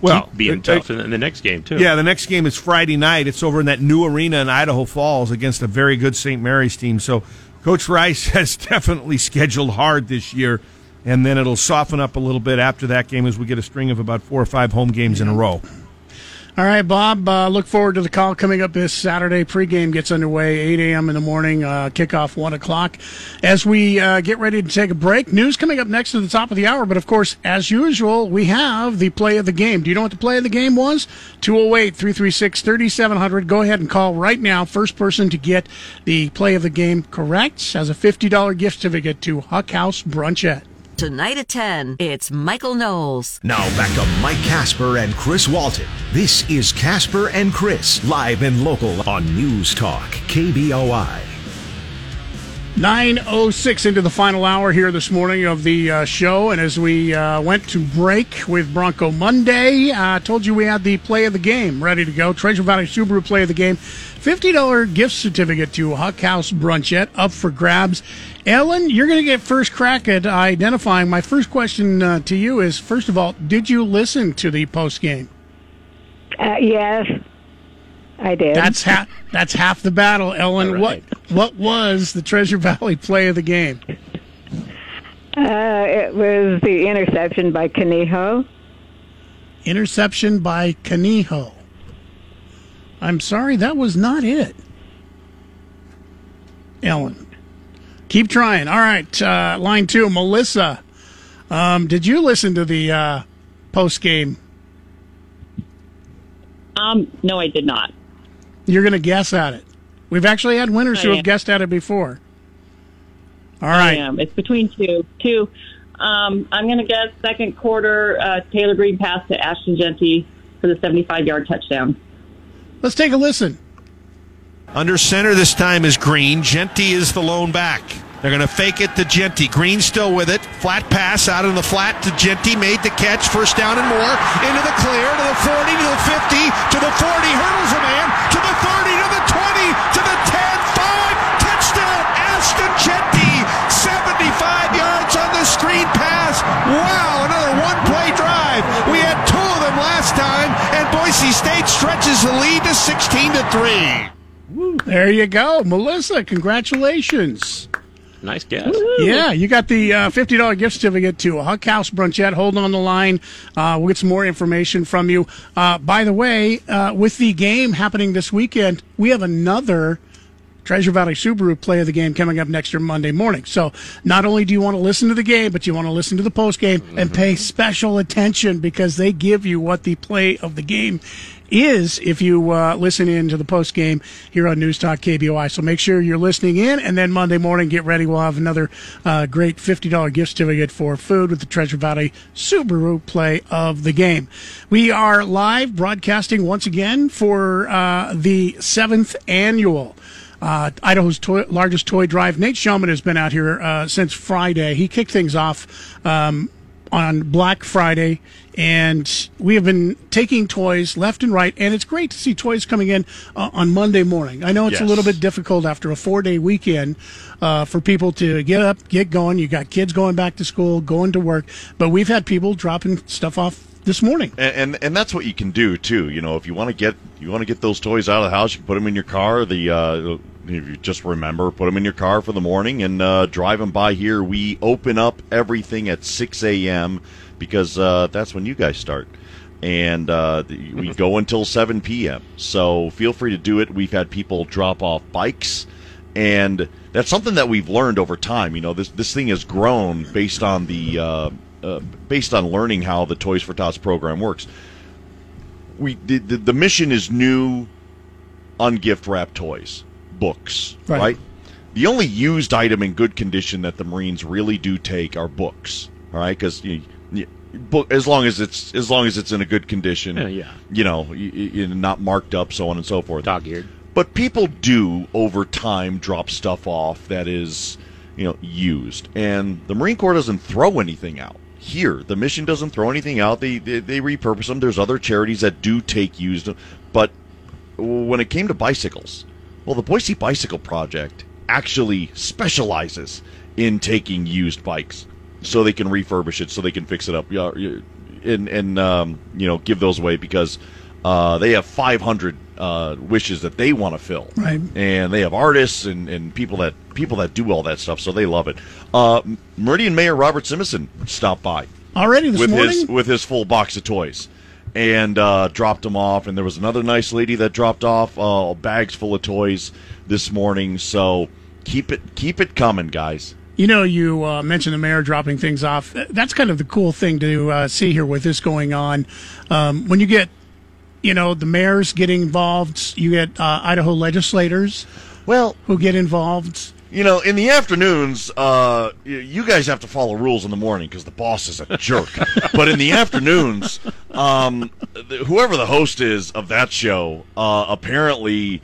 [SPEAKER 13] Well,
[SPEAKER 4] keep being
[SPEAKER 13] it-
[SPEAKER 4] tough in the next game too.
[SPEAKER 13] Yeah, the next game is Friday night. It's over in that new arena in Idaho Falls against a very good St. Mary's team. So Coach Rice has definitely scheduled hard this year, and then it'll soften up a little bit after that game as we get a string of about four or five home games in a row.
[SPEAKER 3] All right, Bob. Uh, look forward to the call coming up this Saturday. Pregame gets underway 8 a.m. in the morning. Uh, kickoff 1 o'clock. As we uh, get ready to take a break, news coming up next to the top of the hour. But of course, as usual, we have the play of the game. Do you know what the play of the game was? 208 336 3700. Go ahead and call right now. First person to get the play of the game correct has a $50 gift certificate to Huck House Brunchette.
[SPEAKER 1] Tonight at 10, it's Michael Knowles.
[SPEAKER 2] Now back to Mike Casper and Chris Walton. This is Casper and Chris, live and local on News Talk, KBOI.
[SPEAKER 3] 906 into the final hour here this morning of the uh, show. And as we uh, went to break with Bronco Monday, I uh, told you we had the play of the game ready to go. Treasure Valley Subaru play of the game. $50 gift certificate to Huck House Brunchette up for grabs. Ellen, you're going to get first crack at identifying. My first question uh, to you is first of all, did you listen to the post game?
[SPEAKER 18] Uh, yes, I did.
[SPEAKER 3] That's half. That's half the battle, Ellen. What What was the Treasure Valley play of the game?
[SPEAKER 18] Uh, it was the interception by Kaniho.
[SPEAKER 3] Interception by Kaniho. I'm sorry, that was not it. Ellen, keep trying. All right, uh, line two, Melissa. Um, did you listen to the uh, post game?
[SPEAKER 19] Um, no, I did not.
[SPEAKER 3] You're going to guess at it. We've actually had winners
[SPEAKER 19] I
[SPEAKER 3] who have guessed at it before. All right.
[SPEAKER 19] I am. It's between two. Two. Um, I'm going to guess second quarter. Uh, Taylen Green pass to Ashton Jeanty for the 75 yard touchdown.
[SPEAKER 3] Let's take a listen.
[SPEAKER 17] Under center this time is Green. Jeanty is the lone back. They're going to fake it to Jeanty. Green still with it. Flat pass out in the flat to Jeanty. Made the catch. First down and more. Into the clear to the 40 to the 50 to the 40. Hurdles a man to the 30 to the 20 to the 10. 5. Touchdown. Ashton Jeanty. 75 yards on the screen pass. Wow. Another one play drive. We had two of them last time, and Boise State stretches the lead to 16 to 3.
[SPEAKER 3] There you go, Melissa. Congratulations.
[SPEAKER 4] Nice guess.
[SPEAKER 3] Yeah, you got the uh, fifty dollar gift certificate to Huck House Brunchette. Hold on the line. Uh, we'll get some more information from you. Uh, by the way, uh, with the game happening this weekend, we have another Treasure Valley Subaru play of the game coming up next year Monday morning. So not only do you want to listen to the game, but you want to listen to the post game and pay special attention because they give you what the play of the game is if you uh, listen in to the post game here on News Talk KBOI. So make sure you're listening in, and then Monday morning, get ready. We'll have another uh, great $50 gift certificate for food with the Treasure Valley Subaru play of the game. We are live broadcasting once again for uh, the seventh annual uh, Idaho's toy, largest toy drive. Nate Shelman has been out here uh, since Friday. He kicked things off um, on Black Friday, and we have been taking toys left and right. And it's great to see toys coming in uh, on Monday morning. I know it's a little bit difficult after a four day weekend uh, for people to get up, get going. You got kids going back to school, going to work, but we've had people dropping stuff off this morning.
[SPEAKER 5] and, and and that's what you can do too. You know, if you want to get you want to get those toys out of the house, you can put them in your car. The uh, if you just remember, put them in your car for the morning and uh, drive them by here. We open up everything at six a.m. because uh, that's when you guys start. And uh, we go until 7 p.m. So feel free to do it. We've had people drop off bikes, and that's something that we've learned over time. You know, this this thing has grown based on the uh, uh, based on learning how the Toys for Tots program works. We the, the, the mission is new, ungift wrap toys, books,
[SPEAKER 3] Right.
[SPEAKER 5] right. The only used item in good condition that the Marines really do take are books. All right, because you, you, book as long as it's as long as it's in a good condition.
[SPEAKER 4] Yeah, yeah.
[SPEAKER 5] You know, y- y- y- not marked up, so on and so forth.
[SPEAKER 4] Dog eared.
[SPEAKER 5] But people do over time drop stuff off that is, you know, used, and the Marine Corps doesn't throw anything out. Here, the mission doesn't throw anything out. They, they they repurpose them. There's other charities that do take used, but when it came to bicycles, well, the Boise Bicycle Project actually specializes in taking used bikes so they can refurbish it, so they can fix it up. And and um, you know give those away because uh, they have 500 uh, wishes that they want to fill,
[SPEAKER 3] Right.
[SPEAKER 5] And they have artists and, and people that people that do all that stuff, so they love it. Uh, Meridian Mayor Robert Simison stopped by
[SPEAKER 3] Already this
[SPEAKER 5] with
[SPEAKER 3] morning?
[SPEAKER 5] his with his full box of toys and uh, dropped them off. And there was another nice lady that dropped off uh, bags full of toys this morning. So keep it keep it coming, guys.
[SPEAKER 3] You know, you uh, mentioned the mayor dropping things off. That's kind of the cool thing to uh, see here with this going on. Um, when you get, you know, the mayors getting involved, you get uh, Idaho legislators,
[SPEAKER 5] well,
[SPEAKER 3] who get involved.
[SPEAKER 5] You know, in the afternoons, uh, you guys have to follow rules in the morning because the boss is a jerk. but in the afternoons, um, whoever the host is of that show, uh, apparently,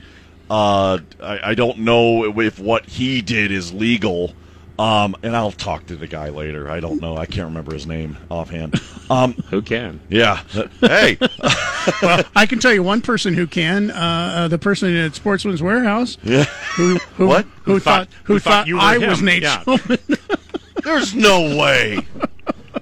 [SPEAKER 5] uh, I, I don't know if what he did is legal. Um, and I'll talk to the guy later. I don't know. I can't remember his name offhand. Um,
[SPEAKER 4] Who can?
[SPEAKER 5] Yeah. Hey.
[SPEAKER 3] well, I can tell you one person who can. Uh, uh, the person at Sportsman's Warehouse.
[SPEAKER 5] Yeah.
[SPEAKER 3] Who, who,
[SPEAKER 5] What?
[SPEAKER 3] Who,
[SPEAKER 5] Who
[SPEAKER 3] thought?
[SPEAKER 5] thought-
[SPEAKER 3] Who,
[SPEAKER 5] who
[SPEAKER 3] thought,
[SPEAKER 5] thought you
[SPEAKER 3] I
[SPEAKER 5] him.
[SPEAKER 3] was Nate
[SPEAKER 5] Yeah.
[SPEAKER 3] Shelman.
[SPEAKER 5] There's no way.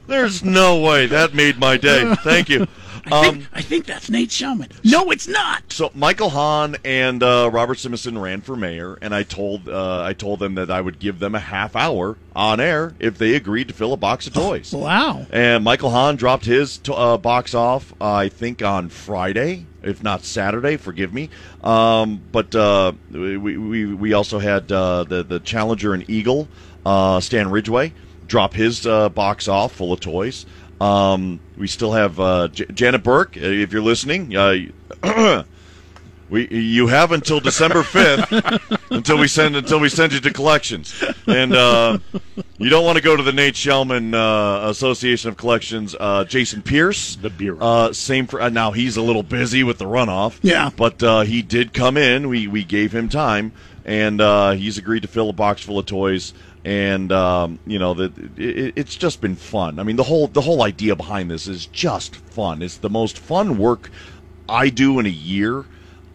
[SPEAKER 5] There's no way. That made my day. Thank you.
[SPEAKER 3] I
[SPEAKER 5] Um,
[SPEAKER 3] think, I think that's Nate Shelman. No, it's not.
[SPEAKER 5] So Michael Hahn and uh, Robert Simison ran for mayor, and I told uh, I told them that I would give them a half hour on air if they agreed to fill a box of toys.
[SPEAKER 3] Wow.
[SPEAKER 5] And Michael Hahn dropped his to, uh, box off, I think, on Friday, if not Saturday. Forgive me. Um, but uh, we, we we also had uh, the the Challenger and Eagle, uh, Stan Ridgway, drop his uh, box off full of toys. Um, we still have uh, J- Janet Burke, uh, if you're listening. Uh, we you have until December fifth until we send until we send you to collections, and uh, you don't want to go to the Nate Shelman uh, Association of Collections. Uh, Jason Pierce,
[SPEAKER 4] the beer.
[SPEAKER 5] Uh, same for uh, now. He's a little busy with the runoff.
[SPEAKER 3] Yeah.
[SPEAKER 5] but uh, he did come in. We we gave him time, and uh, he's agreed to fill a box full of toys. And um, you know that it, it's just been fun. I mean, the whole the whole idea behind this is just fun. It's the most fun work I do in a year.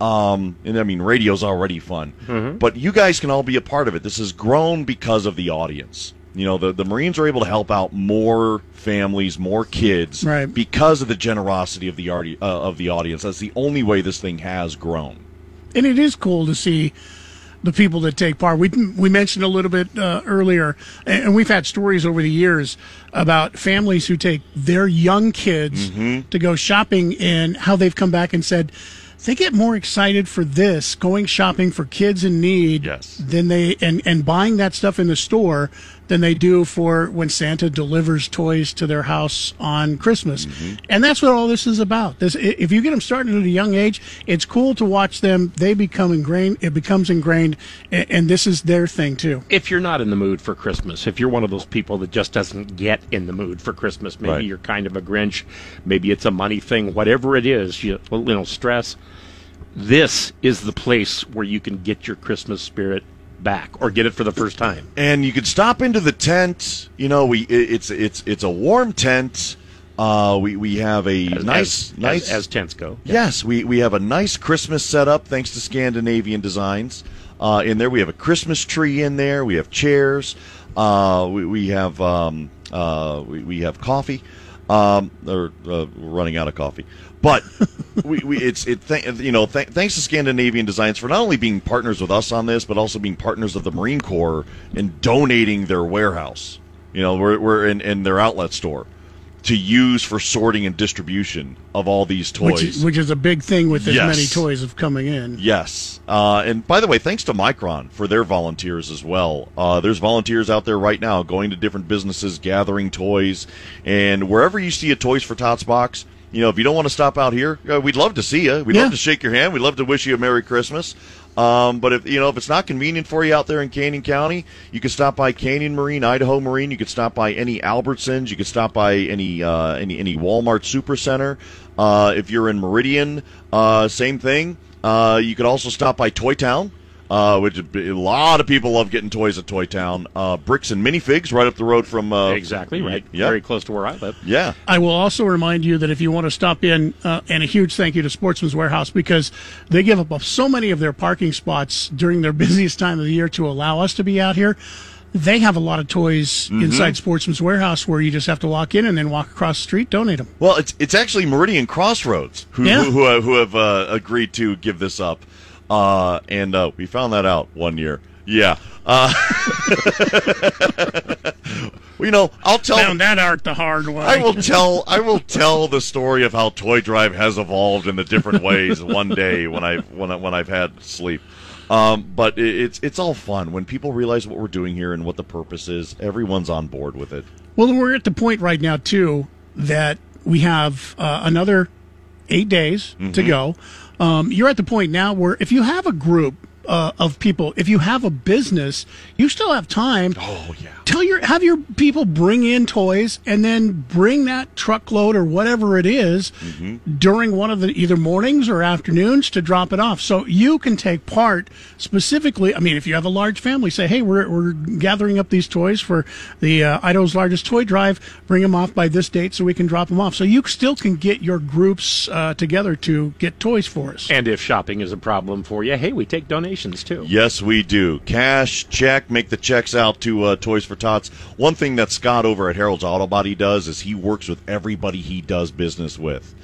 [SPEAKER 5] Um, and I mean, radio's already fun,
[SPEAKER 4] Mhm.
[SPEAKER 5] but you guys can all be a part of it. This has grown because of the audience. You know, the, the Marines are able to help out more families, more kids,
[SPEAKER 3] Right.
[SPEAKER 5] because of the generosity of the arti- uh, of the audience. That's the only way this thing has grown.
[SPEAKER 3] and it is cool to see the people that take part. We we mentioned a little bit uh, earlier, and and we've had stories over the years about families who take their young kids to go shopping, and how they've come back and said they get more excited for this going shopping for kids in need than they and and buying that stuff in the store than they do for when Santa delivers toys to their house on Christmas. Mm-hmm. And that's what all this is about. This, if you get them starting at a young age, it's cool to watch them. They become ingrained. It becomes ingrained, and, and this is their thing too.
[SPEAKER 4] If you're not in the mood for Christmas, if you're one of those people that just doesn't get in the mood for Christmas, maybe
[SPEAKER 5] Right.
[SPEAKER 4] you're kind of a Grinch, maybe it's a money thing, whatever it is, you, you know, stress. This is the place where you can get your Christmas spirit back or get it for the first time.
[SPEAKER 5] and you could stop into the tent. You know, we it's it's it's a warm tent. Uh, we we have a
[SPEAKER 4] As-
[SPEAKER 5] nice
[SPEAKER 4] as-
[SPEAKER 5] nice
[SPEAKER 4] as- as tents go.
[SPEAKER 5] Yes, we we have a nice Christmas setup thanks to Scandinavian Designs. Uh, in there, we have a Christmas tree in there. We have chairs. Uh, we we have um, uh, we, we have coffee. Um, or uh, we're running out of coffee, but we, we it's it th- you know th- thanks to Scandinavian Designs for not only being partners with us on this, but also being partners of the Marine Corps and donating their warehouse. You know, we're we're in, in their outlet store to use for sorting and distribution of all these toys.
[SPEAKER 3] Which is, which is a big thing with as
[SPEAKER 5] Yes.
[SPEAKER 3] many toys of coming in.
[SPEAKER 5] Yes. Uh, and by the way, thanks to Micron for their volunteers as well. Uh, there's volunteers out there right now going to different businesses, gathering toys. And wherever you see a Toys for Tots box, you know, if you don't want to stop out here, uh, we'd love to see you. We'd
[SPEAKER 3] Yeah.
[SPEAKER 5] love to shake your hand. We'd love to wish you a Merry Christmas. Um, but if you know if it's not convenient for you out there in Canyon County, you can stop by Canyon Marine, Idaho Marine. You could stop by any Albertsons. You could stop by any uh, any any Walmart Supercenter. Uh, if you're in Meridian, uh, same thing. Uh, you could also stop by Toy Town, uh, which a lot of people love getting toys at Toy Town. Uh, Bricks and Minifigs right up the road from uh,
[SPEAKER 4] Exactly right.
[SPEAKER 5] Yeah,
[SPEAKER 4] Very close to where I live.
[SPEAKER 5] yeah.
[SPEAKER 3] I will also remind you that if you want to stop in, uh, and a huge thank you to Sportsman's Warehouse because they give up so many of their parking spots during their busiest time of the year to allow us to be out here. they have a lot of toys
[SPEAKER 5] Mhm.
[SPEAKER 3] inside Sportsman's Warehouse where you just have to walk in and then walk across the street, donate them.
[SPEAKER 5] Well, it's it's actually Meridian Crossroads who
[SPEAKER 3] Yeah.
[SPEAKER 5] who, who, who have uh, agreed to give this up, uh, and uh, we found that out one year. Yeah. Uh, well, you know, I'll tell.
[SPEAKER 3] Found that art the hard way.
[SPEAKER 5] I will tell. I will tell the story of how Toy Drive has evolved in the different ways one day when I when I, when I've had sleep. Um, but it, it's it's all fun when people realize what we're doing here and what the purpose is. Everyone's on board with it.
[SPEAKER 3] Well, we're at the point right now too that we have uh, another eight days to
[SPEAKER 5] Mhm.
[SPEAKER 3] go. Um, you're at the point now where if you have a group uh, of people, if you have a business, you still have time.
[SPEAKER 5] Oh yeah.
[SPEAKER 3] Tell your have your people bring in toys and then bring that truckload or whatever it is during one of the either mornings or afternoons to drop it off. So you can take part specifically. I mean, if you have a large family, say, hey, we're, we're gathering up these toys for the uh, Idaho's largest toy drive. Bring them off by this date so we can drop them off. So you still can get your groups uh, together to get toys for us.
[SPEAKER 4] And if shopping is a problem for you, hey, we take donations too.
[SPEAKER 5] Yes, we do. Cash, check, make the checks out to uh, Toys for Tots. One thing that Scott over at Harold's Auto Body does is he works with everybody he does business with.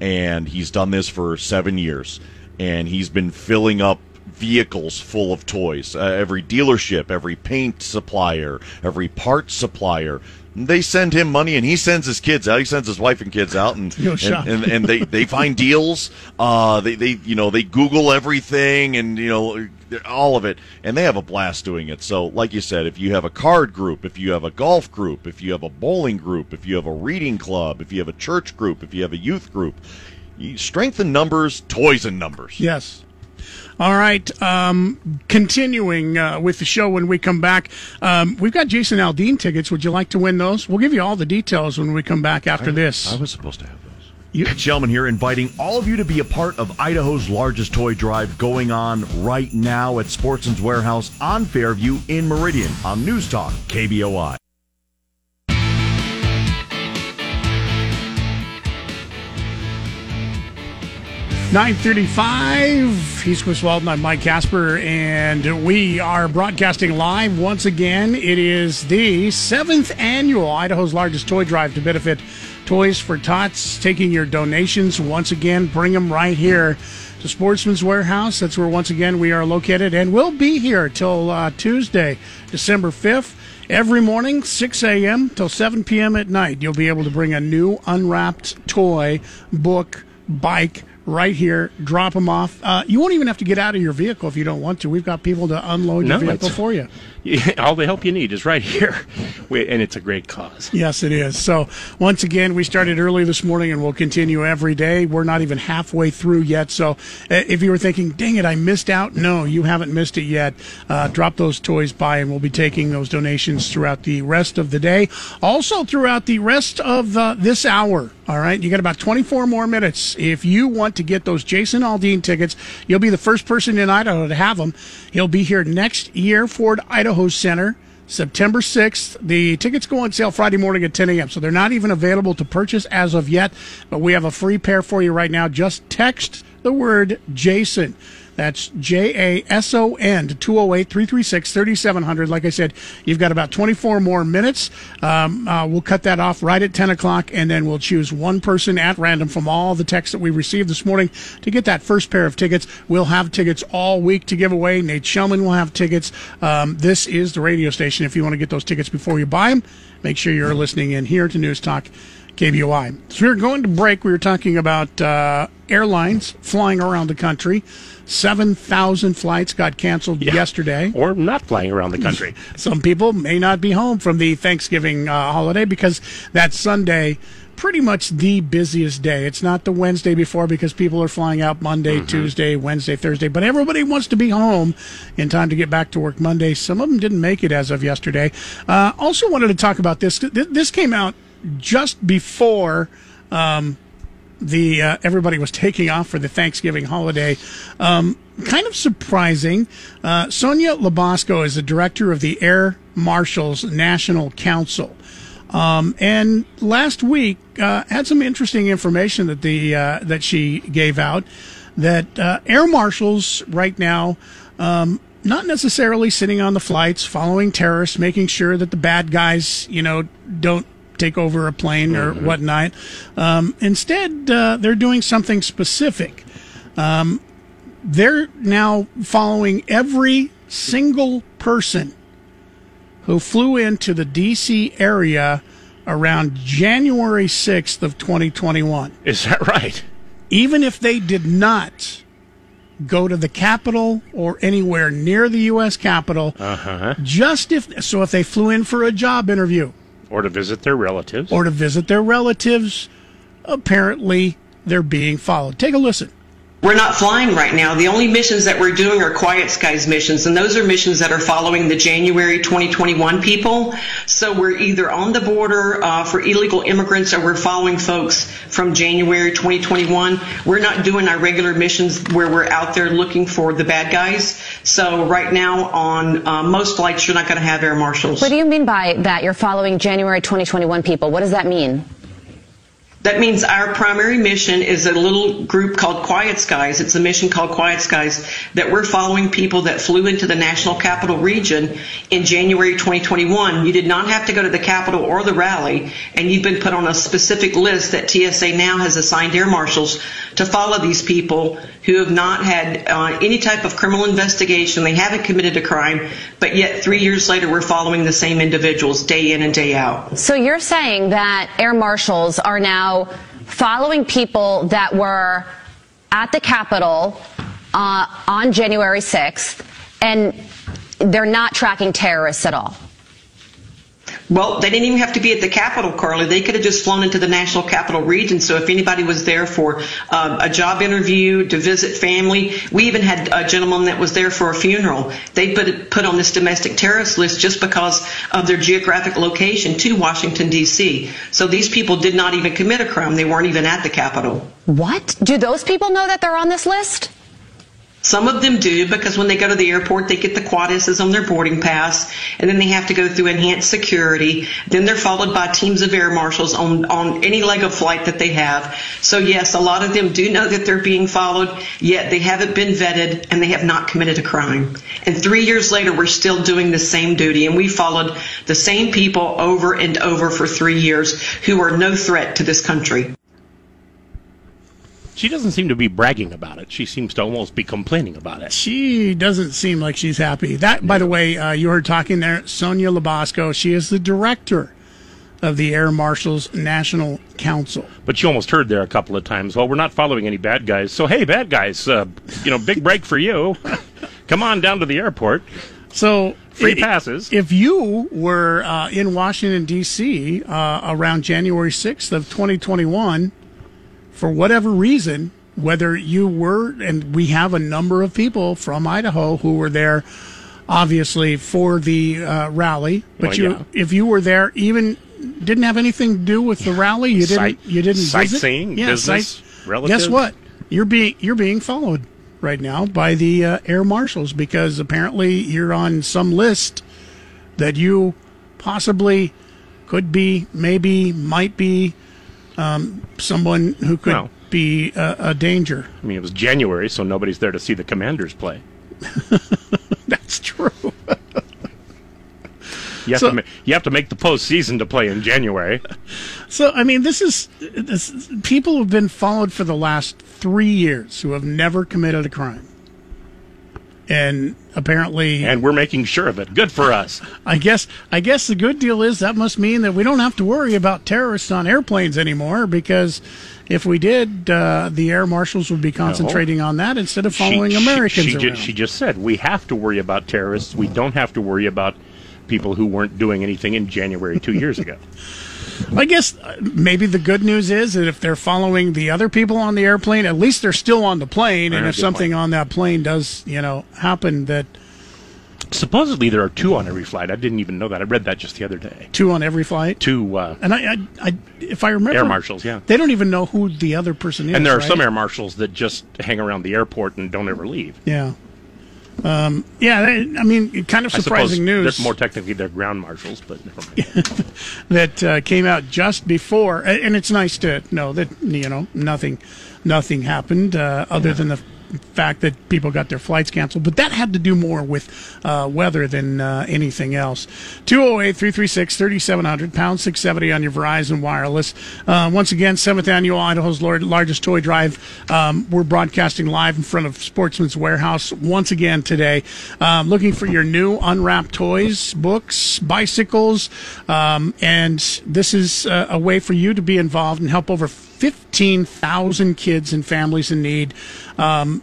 [SPEAKER 5] And he's done this for seven years. And he's been filling up vehicles full of toys. Uh, every dealership, every paint supplier, every parts supplier. They send him money, and he sends his kids out. He sends his wife and kids out, and and, and, and they, they find deals. Uh, they, they you know they Google everything, and you know all of it, and they have a blast doing it. So, like you said, if you have a card group, if you have a golf group, if you have a bowling group, if you have a reading club, if you have a church group, if you have a youth group, strength in numbers, toys in numbers.
[SPEAKER 3] Yes. All right. Um, continuing uh, with the show when we come back, um, we've got Jason Aldean tickets. Would you like to win those? We'll give you all the details when we come back after this.
[SPEAKER 5] I was supposed to have those.
[SPEAKER 20] Gentlemen here inviting all of you to be a part of Idaho's largest toy drive going on right now at Sportsman's Warehouse on Fairview in Meridian on News Talk KBOI.
[SPEAKER 3] Nine thirty-five. He's Chris Walton. I'm Mike Casper, and we are broadcasting live once again. It is the seventh annual Idaho's largest toy drive to benefit Toys for Tots. Taking your donations once again. Bring them right here to Sportsman's Warehouse. That's where once again we are located, and we'll be here till uh, Tuesday, December fifth. Every morning, 6 a.m. till 7 p.m. at night, you'll be able to bring a new unwrapped toy, book, bike right here, drop them off. Uh, you won't even have to get out of your vehicle if you don't want to. We've got people to unload your
[SPEAKER 4] No,
[SPEAKER 3] vehicle for you.
[SPEAKER 4] all the help you need is right here, We- and it's a great cause.
[SPEAKER 3] Yes, it is. So, once again, we started early this morning and we'll continue every day. We're not even halfway through yet. So, uh, if you were thinking, dang it, I missed out, no, you haven't missed it yet. Uh, drop those toys by and we'll be taking those donations throughout the rest of the day. Also, throughout the rest of uh, this hour. All right, you got about 24 more minutes. If you want to get those Jason Aldean tickets, you'll be the first person in Idaho to have them. He'll be here next year, Ford Idaho Center. September 6th. The tickets go on sale Friday morning at 10 a.m., so they're not even available to purchase as of yet, but we have a free pair for you right now. Just text the word Jason. That's J A S O N to 208 336 3700. Like I said, you've got about 24 more minutes. Um, uh, we'll cut that off right at 10 o'clock, and then we'll choose one person at random from all the texts that we received this morning to get that first pair of tickets. We'll have tickets all week to give away. Nate Shelman will have tickets. Um, this is the radio station. If you want to get those tickets before you buy them, make sure you're listening in here to News Talk KBOI. So we were going to break. We were talking about uh, airlines flying around the country. 7,000 flights got canceled yesterday.
[SPEAKER 4] Or not flying around the country.
[SPEAKER 3] Some people may not be home from the Thanksgiving uh, holiday because that Sunday pretty much the busiest day. It's not the Wednesday before because people are flying out Monday, Tuesday, Wednesday, Thursday, but everybody wants to be home in time to get back to work Monday. Some of them didn't make it as of yesterday. Uh, also wanted to talk about this. This came out just before um, the uh, everybody was taking off for the Thanksgiving holiday. Um, kind of surprising. Uh, Sonya LaBosco is the director of the Air Marshals National Council. Um, and last week uh, had some interesting information that the uh, that she gave out that uh, air marshals right now um, not necessarily sitting on the flights, following terrorists, making sure that the bad guys, you know, don't take over a plane or whatnot. Um, instead, uh, they're doing something specific. Um, they're now following every single person who flew into the D.C. area around January 6th of 2021.
[SPEAKER 4] Is that right?
[SPEAKER 3] Even if they did not go to the Capitol or anywhere near the U.S. Capitol,
[SPEAKER 4] Uh huh.
[SPEAKER 3] just if so, if they flew in for a job interview
[SPEAKER 4] Or to visit their relatives.
[SPEAKER 3] or to visit their relatives, apparently they're being followed. Take a listen.
[SPEAKER 21] We're not flying right now. The only missions that we're doing are Quiet Skies missions, and those are missions that are following the January 2021 people. So we're either on the border uh, for illegal immigrants or we're following folks from January 2021. We're not doing our regular missions where we're out there looking for the bad guys. So right now on uh, most flights, you're not going to have air marshals.
[SPEAKER 22] What do you mean by that? You're following January 2021 people. What does that mean?
[SPEAKER 21] That means our primary mission is a little group called Quiet Skies. It's a mission called Quiet Skies that we're following people that flew into the National Capital Region in January 2021. You did not have to go to the Capitol or the rally, and you've been put on a specific list that TSA now has assigned air marshals to follow these people who have not had uh, any type of criminal investigation. They haven't committed a crime, but yet three years later, we're following the same individuals day in and day out.
[SPEAKER 22] So you're saying that air marshals are now following people that were at the Capitol uh, on January 6th, and they're not tracking terrorists at all.
[SPEAKER 21] Well, they didn't even have to be at the Capitol, Carly. They could have just flown into the National Capital Region. So if anybody was there for um, a job interview, to visit family, we even had a gentleman that was there for a funeral. They put put on this domestic terrorist list just because of their geographic location to Washington D.C. So these people did not even commit a crime. They weren't even at the Capitol.
[SPEAKER 22] What? Do those people know that they're on this list?
[SPEAKER 21] Some of them do because when they go to the airport, they get the quades on their boarding pass, and then they have to go through enhanced security. Then they're followed by teams of air marshals on, on any leg of flight that they have. So yes, a lot of them do know that they're being followed, yet they haven't been vetted and they have not committed a crime. And three years later, we're still doing the same duty, and we followed the same people over and over for three years who are no threat to this country.
[SPEAKER 4] She doesn't seem to be bragging about it. She seems to almost be complaining about it.
[SPEAKER 3] She doesn't seem like she's happy. That, by the way, uh, you heard talking there, Sonya LaBosco. She is the director of the Air Marshals National Council.
[SPEAKER 4] But you almost heard there a couple of times. Well, we're not following any bad guys. So hey, bad guys, uh, you know, big break for you. Come on down to the airport.
[SPEAKER 3] So
[SPEAKER 4] free passes.
[SPEAKER 3] If you were uh, in Washington D.C. Uh, around January sixth of 2021, for whatever reason, whether you were, and we have a number of people from Idaho who were there, obviously for the uh, rally, but
[SPEAKER 4] Well,
[SPEAKER 3] you,
[SPEAKER 4] yeah.
[SPEAKER 3] if you were there, even didn't have anything to do with the rally, you didn't, you didn't
[SPEAKER 4] sightseeing,
[SPEAKER 3] yeah,
[SPEAKER 4] business,
[SPEAKER 3] sight-
[SPEAKER 4] relatives.
[SPEAKER 3] Guess what? You're being you're being followed right now by the uh, air marshals because apparently you're on some list that you possibly could be, maybe, might be um, someone who could
[SPEAKER 4] Well.
[SPEAKER 3] be a, a danger.
[SPEAKER 4] I mean, it was January, so nobody's there to see the Commanders play.
[SPEAKER 3] That's true.
[SPEAKER 4] You have,
[SPEAKER 3] So-
[SPEAKER 4] to, ma- you have to make the postseason to play in January.
[SPEAKER 3] So, I mean, this is this, people have been followed for the last three years who have never committed a crime, and apparently,
[SPEAKER 4] And we're making sure of it. Good for us.
[SPEAKER 3] I guess I guess the good deal is that must mean that we don't have to worry about terrorists on airplanes anymore because if we did, uh, the air marshals would be concentrating on that instead of following
[SPEAKER 4] she,
[SPEAKER 3] Americans
[SPEAKER 4] She, she,
[SPEAKER 3] around.
[SPEAKER 4] ju- she just said we have to worry about terrorists. We don't have to worry about people who weren't doing anything in January two years ago.
[SPEAKER 3] I guess uh, maybe the good news is that if they're following the other people on the airplane, at least they're still on the plane. And if something on that plane does, you know, happen, that
[SPEAKER 4] Supposedly there are two on every flight. I didn't even know that. I read that just the other day.
[SPEAKER 3] two on every flight.
[SPEAKER 4] Two uh,
[SPEAKER 3] And I, I, I if I remember,
[SPEAKER 4] air marshals, yeah.
[SPEAKER 3] they don't even know who the other person is.
[SPEAKER 4] And there are
[SPEAKER 3] right?
[SPEAKER 4] some air marshals that just hang around the airport and don't ever leave.
[SPEAKER 3] Yeah. Um, yeah, that- I mean, kind of surprising news.
[SPEAKER 4] More technically they're ground marshals, but never mind.
[SPEAKER 3] that uh, came out just before, and it's nice to know that you know nothing, nothing happened uh, other than the fact that people got their flights canceled. But that had to do more with uh, weather than uh, anything else. 208 336 3700, pound 670 on your Verizon Wireless. Uh, once again, 7th Annual Idaho's largest toy drive. Um, we're broadcasting live in front of Sportsman's Warehouse once again today. Um, looking for your new unwrapped toys, books, bicycles, um, and this is uh, a way for you to be involved and help over 15,000 kids and families in need. Um,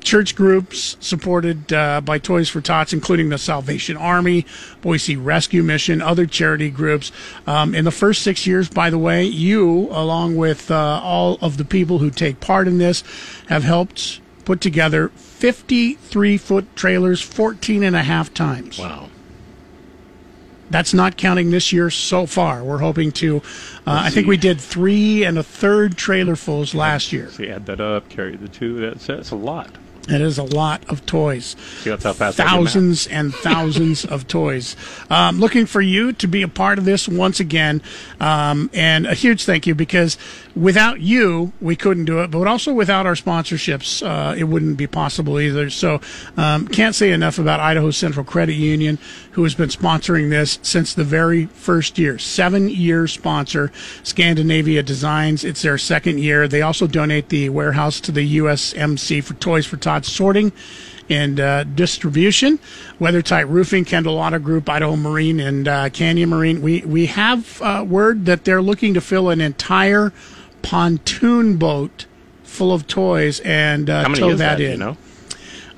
[SPEAKER 3] church groups supported uh, by Toys for Tots, including the Salvation Army, Boise Rescue Mission, other charity groups. Um, in the first six years, by the way, you, along with uh, all of the people who take part in this, have helped put together 53 foot trailers 14 and a half times.
[SPEAKER 4] Wow.
[SPEAKER 3] That's not counting this year so far. We're hoping to. Uh, I think we did three and a third trailerfuls last year.
[SPEAKER 4] So you add that up, carry the two. That's that's a lot.
[SPEAKER 3] It is a lot of toys.
[SPEAKER 4] See, that's how fast
[SPEAKER 3] thousands and thousands of toys. Um, looking for you to be a part of this once again, um, and a huge thank you because without you, we couldn't do it. But also without our sponsorships, uh, it wouldn't be possible either. So, um, can't say enough about Idaho Central Credit Union, who has been sponsoring this since the very first year. Seven year sponsor, Scandinavia Designs. It's their second year. They also donate the warehouse to the USMC for Toys for Tots sorting and uh, distribution. WeatherTight Roofing, Kendall Auto Group, Idaho Marine, and uh, Canyon Marine. We we have uh, word that they're looking to fill an entire pontoon boat full of toys and uh, tow that,
[SPEAKER 4] that,
[SPEAKER 3] in.
[SPEAKER 4] You know?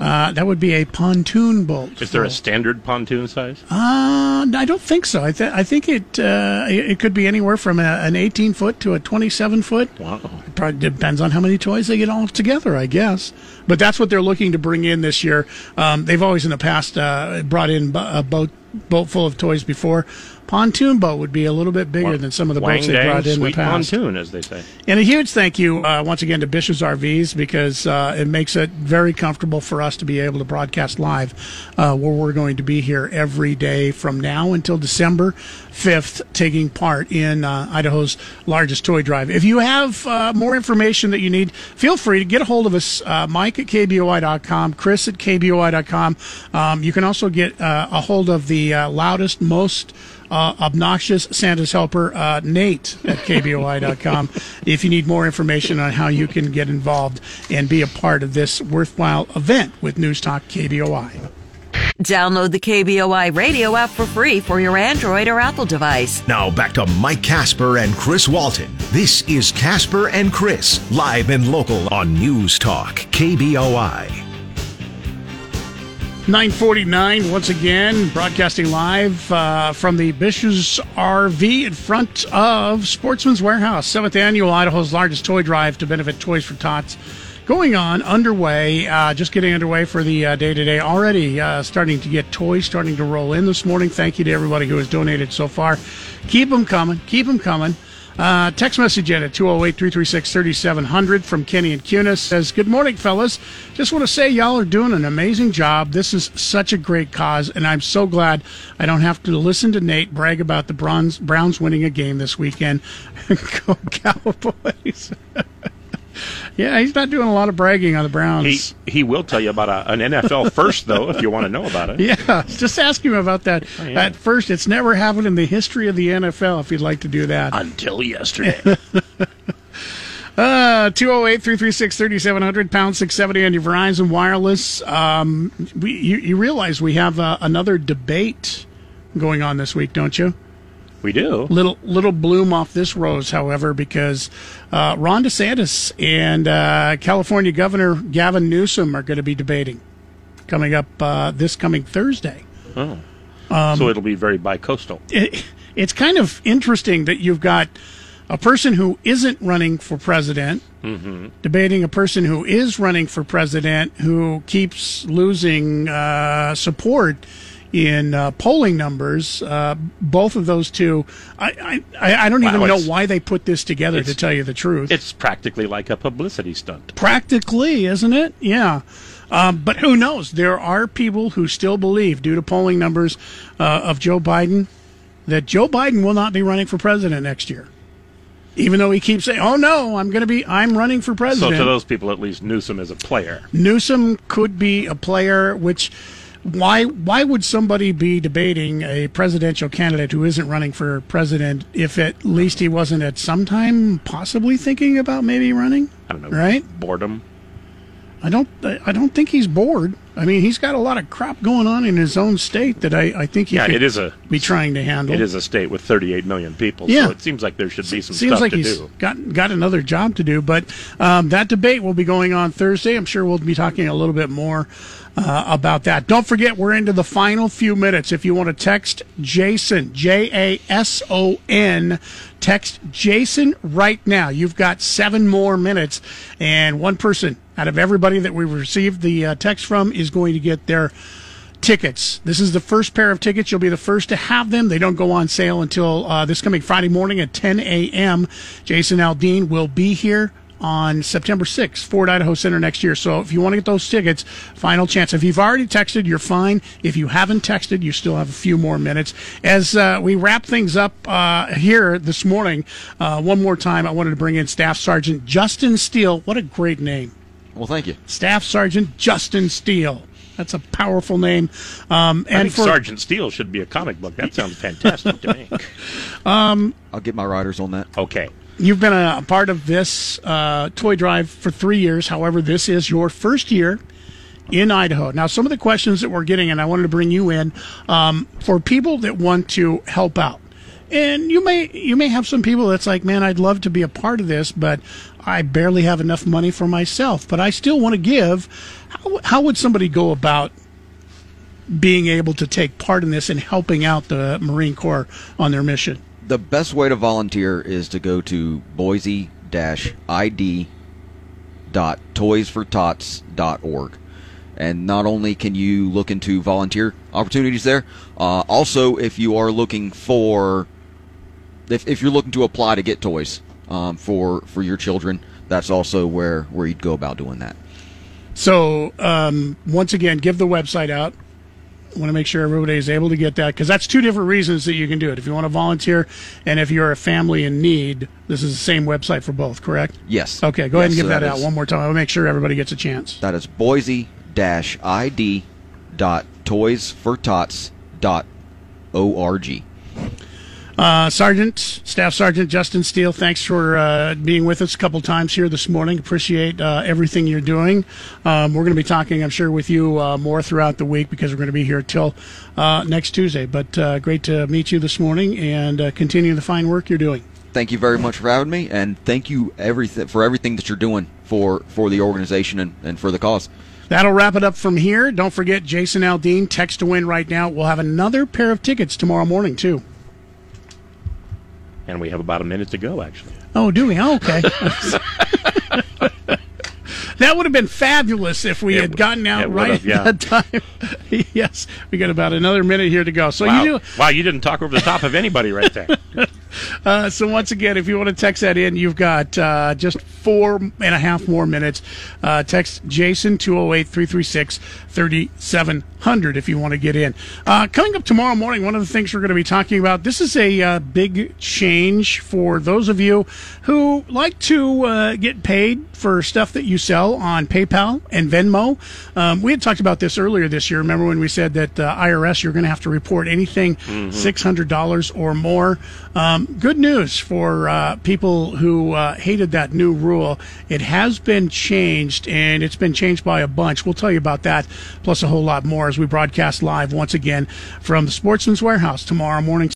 [SPEAKER 3] Uh, that would be a pontoon boat.
[SPEAKER 4] Is there a standard pontoon size?
[SPEAKER 3] Uh, I don't think so. I, th- I think it, uh, it could be anywhere from a, an 18 foot to a 27 foot.
[SPEAKER 4] Wow.
[SPEAKER 3] It probably depends on how many toys they get all together, I guess. But that's what they're looking to bring in this year. Um, they've always in the past uh, brought in a boat boat full of toys before pontoon boat would be a little bit bigger than some of the boats they brought in, in the past.
[SPEAKER 4] pontoon, as they say.
[SPEAKER 3] And a huge thank you uh, once again to Bish's RVs because uh, it makes it very comfortable for us to be able to broadcast live uh, where we're going to be here every day from now until December 5th, taking part in uh, Idaho's largest toy drive. If you have uh, more information that you need, feel free to get a hold of us, uh, Mike at KBOI.com, Chris at KBOI.com. Um, you can also get a hold of the loudest, most uh, obnoxious Santa's helper, uh, Nate at KBOI.com, if you need more information on how you can get involved and be a part of this worthwhile event with News Talk KBOI.
[SPEAKER 1] Download the KBOI radio app for free for your Android or Apple device.
[SPEAKER 2] Now back to Mike Casper and Chris Walton. This is Casper and Chris, live and local on News Talk KBOI.
[SPEAKER 3] 949 once again broadcasting live uh, from the Bish's RV in front of Sportsman's Warehouse 7th annual Idaho's largest toy drive to benefit Toys for Tots going on underway uh, just getting underway for the uh, day to day already uh, starting to get toys starting to roll in this morning. Thank you to everybody who has donated so far. Keep them coming keep them coming uh, text message in at 208 336 3700 from Kenny and Cunis says, Good morning, fellas. Just want to say y'all are doing an amazing job. This is such a great cause, and I'm so glad I don't have to listen to Nate brag about the Browns, Browns winning a game this weekend. Go Cowboys. Yeah, he's not doing a lot of bragging on the Browns.
[SPEAKER 4] He he will tell you about a, an NFL first, though, if you want to know about it.
[SPEAKER 3] Yeah, just ask him about that. Oh, yeah. At first, it's never happened in the history of the NFL. If you'd like to do that,
[SPEAKER 4] until yesterday.
[SPEAKER 3] Uh, 208 336 3700, pound 670 on your Verizon Wireless. Um, we, you, you realize we have uh, another debate going on this week, don't you?
[SPEAKER 4] We do.
[SPEAKER 3] Little little bloom off this rose, however, because uh, Ron DeSantis and uh, California Governor Gavin Newsom are going to be debating coming up uh, this coming Thursday.
[SPEAKER 4] Oh. Um, so it'll be very bicoastal.
[SPEAKER 3] It, it's kind of interesting that you've got a person who isn't running for president
[SPEAKER 4] mm-hmm.
[SPEAKER 3] debating a person who is running for president who keeps losing uh, support in uh, polling numbers. Uh, both of those two, I I, I don't even know why they put this together. To tell you the truth,
[SPEAKER 4] it's practically like a publicity stunt.
[SPEAKER 3] Practically, isn't it? Yeah. Um, but who knows? There are people who still believe, due to polling numbers uh, of Joe Biden, that Joe Biden will not be running for president next year. Even though he keeps saying, "Oh no, I'm going to be, I'm running for president."
[SPEAKER 4] So to those people, at least Newsom is a player.
[SPEAKER 3] Newsom could be a player, which why why would somebody be debating a presidential candidate who isn't running for president if at least he wasn't at some time possibly thinking about maybe running?
[SPEAKER 4] I don't know.
[SPEAKER 3] Right?
[SPEAKER 4] Boredom.
[SPEAKER 3] I don't I don't think he's bored. I mean, he's got a lot of crap going on in his own state that I, I think he
[SPEAKER 4] Yeah, it is a
[SPEAKER 3] be trying to handle.
[SPEAKER 4] It is a state with 38 million people,
[SPEAKER 3] Yeah.
[SPEAKER 4] so it seems like there should be some
[SPEAKER 3] Seems
[SPEAKER 4] stuff
[SPEAKER 3] like
[SPEAKER 4] to
[SPEAKER 3] he's
[SPEAKER 4] do.
[SPEAKER 3] got got another job to do, but um, that debate will be going on Thursday. I'm sure we'll be talking a little bit more uh, about that. Don't forget, we're into the final few minutes. If you want to text Jason J A S O N, text Jason right now. You've got seven more minutes, and one person out of everybody that we've received the uh, text from is going to get their tickets. This is the first pair of tickets. You'll be the first to have them. They don't go on sale until uh, this coming Friday morning at 10 a.m. Jason Aldean will be here on September 6th, Ford Idaho Center next year. So if you want to get those tickets, final chance. If you've already texted, you're fine. If you haven't texted, you still have a few more minutes. As uh, we wrap things up uh, here this morning, uh, one more time, I wanted to bring in Staff Sergeant Justin Steele. What a great name.
[SPEAKER 23] Well, thank you.
[SPEAKER 3] Staff Sergeant Justin Steele. That's a powerful name. Um,
[SPEAKER 4] I
[SPEAKER 3] and
[SPEAKER 4] think
[SPEAKER 3] for
[SPEAKER 4] Sergeant Steele should be a comic book. That sounds fantastic to me.
[SPEAKER 3] um,
[SPEAKER 23] I'll get my riders on that.
[SPEAKER 4] Okay.
[SPEAKER 3] You've been a, part of this uh, toy drive for three years. However, this is your first year in Idaho. Now, some of the questions that we're getting, and I wanted to bring you in um, for people that want to help out. And you may you may have some people that's like, man, I'd love to be a part of this, but I barely have enough money for myself. But I still want to give. How, how would somebody go about being able to take part in this and helping out the Marine Corps on their mission?
[SPEAKER 23] The best way to volunteer is to go to boise-id.toysfortots.org. And not only can you look into volunteer opportunities there, uh, also if you are looking for, if, if you're looking to apply to get toys um, for for your children, that's also where where you'd go about doing that.
[SPEAKER 3] So um, once again, give the website out. I want to make sure everybody is able to get that because that's two different reasons that you can do it. If you want to volunteer, and if you're a family in need, this is the same website for both. Correct?
[SPEAKER 23] Yes.
[SPEAKER 3] Okay, go ahead and
[SPEAKER 23] Yes,
[SPEAKER 3] give that,
[SPEAKER 23] that
[SPEAKER 3] out one more time. I'll make sure everybody gets a chance.
[SPEAKER 23] That is boise-id.toysfortots.org.
[SPEAKER 3] Uh, Sergeant, Staff Sergeant Justin Steele, thanks for uh, being with us a couple times here this morning. Appreciate uh, everything you're doing. Um, we're going to be talking, I'm sure, with you uh, more throughout the week because we're going to be here till uh, next Tuesday. But uh, great to meet you this morning and uh, continue the fine work you're doing.
[SPEAKER 23] Thank you very much for having me, and thank you everything for everything that you're doing for for the organization and, and for the cause.
[SPEAKER 3] That'll wrap it up from here. Don't forget Jason Aldean, text to win right now. We'll have another pair of tickets tomorrow morning, too.
[SPEAKER 4] And we have about a minute to go, actually.
[SPEAKER 3] Oh, do we? Oh, okay. that would have been fabulous if we
[SPEAKER 4] It
[SPEAKER 3] had gotten out right
[SPEAKER 4] have, yeah.
[SPEAKER 3] at that time. yes, we got about another minute here to go. So
[SPEAKER 4] wow.
[SPEAKER 3] you do.
[SPEAKER 4] wow, you didn't talk over the top of anybody right there.
[SPEAKER 3] Uh, so once again, if you want to text that in, you've got uh, just four and a half more minutes. Uh, text Jason 208-336-3700 if you want to get in. Uh, coming up tomorrow morning, one of the things we're going to be talking about, this is a uh, big change for those of you who like to uh, get paid for stuff that you sell on PayPal and Venmo. Um, we had talked about this earlier this year. Remember when we said that uh, IRS, you're going to have to report anything $600 or more. Um, good news for uh, people who uh, hated that new rule. It has been changed, and it's been changed by a bunch. We'll tell you about that, plus a whole lot more as we broadcast live once again from the Sportsman's Warehouse tomorrow morning.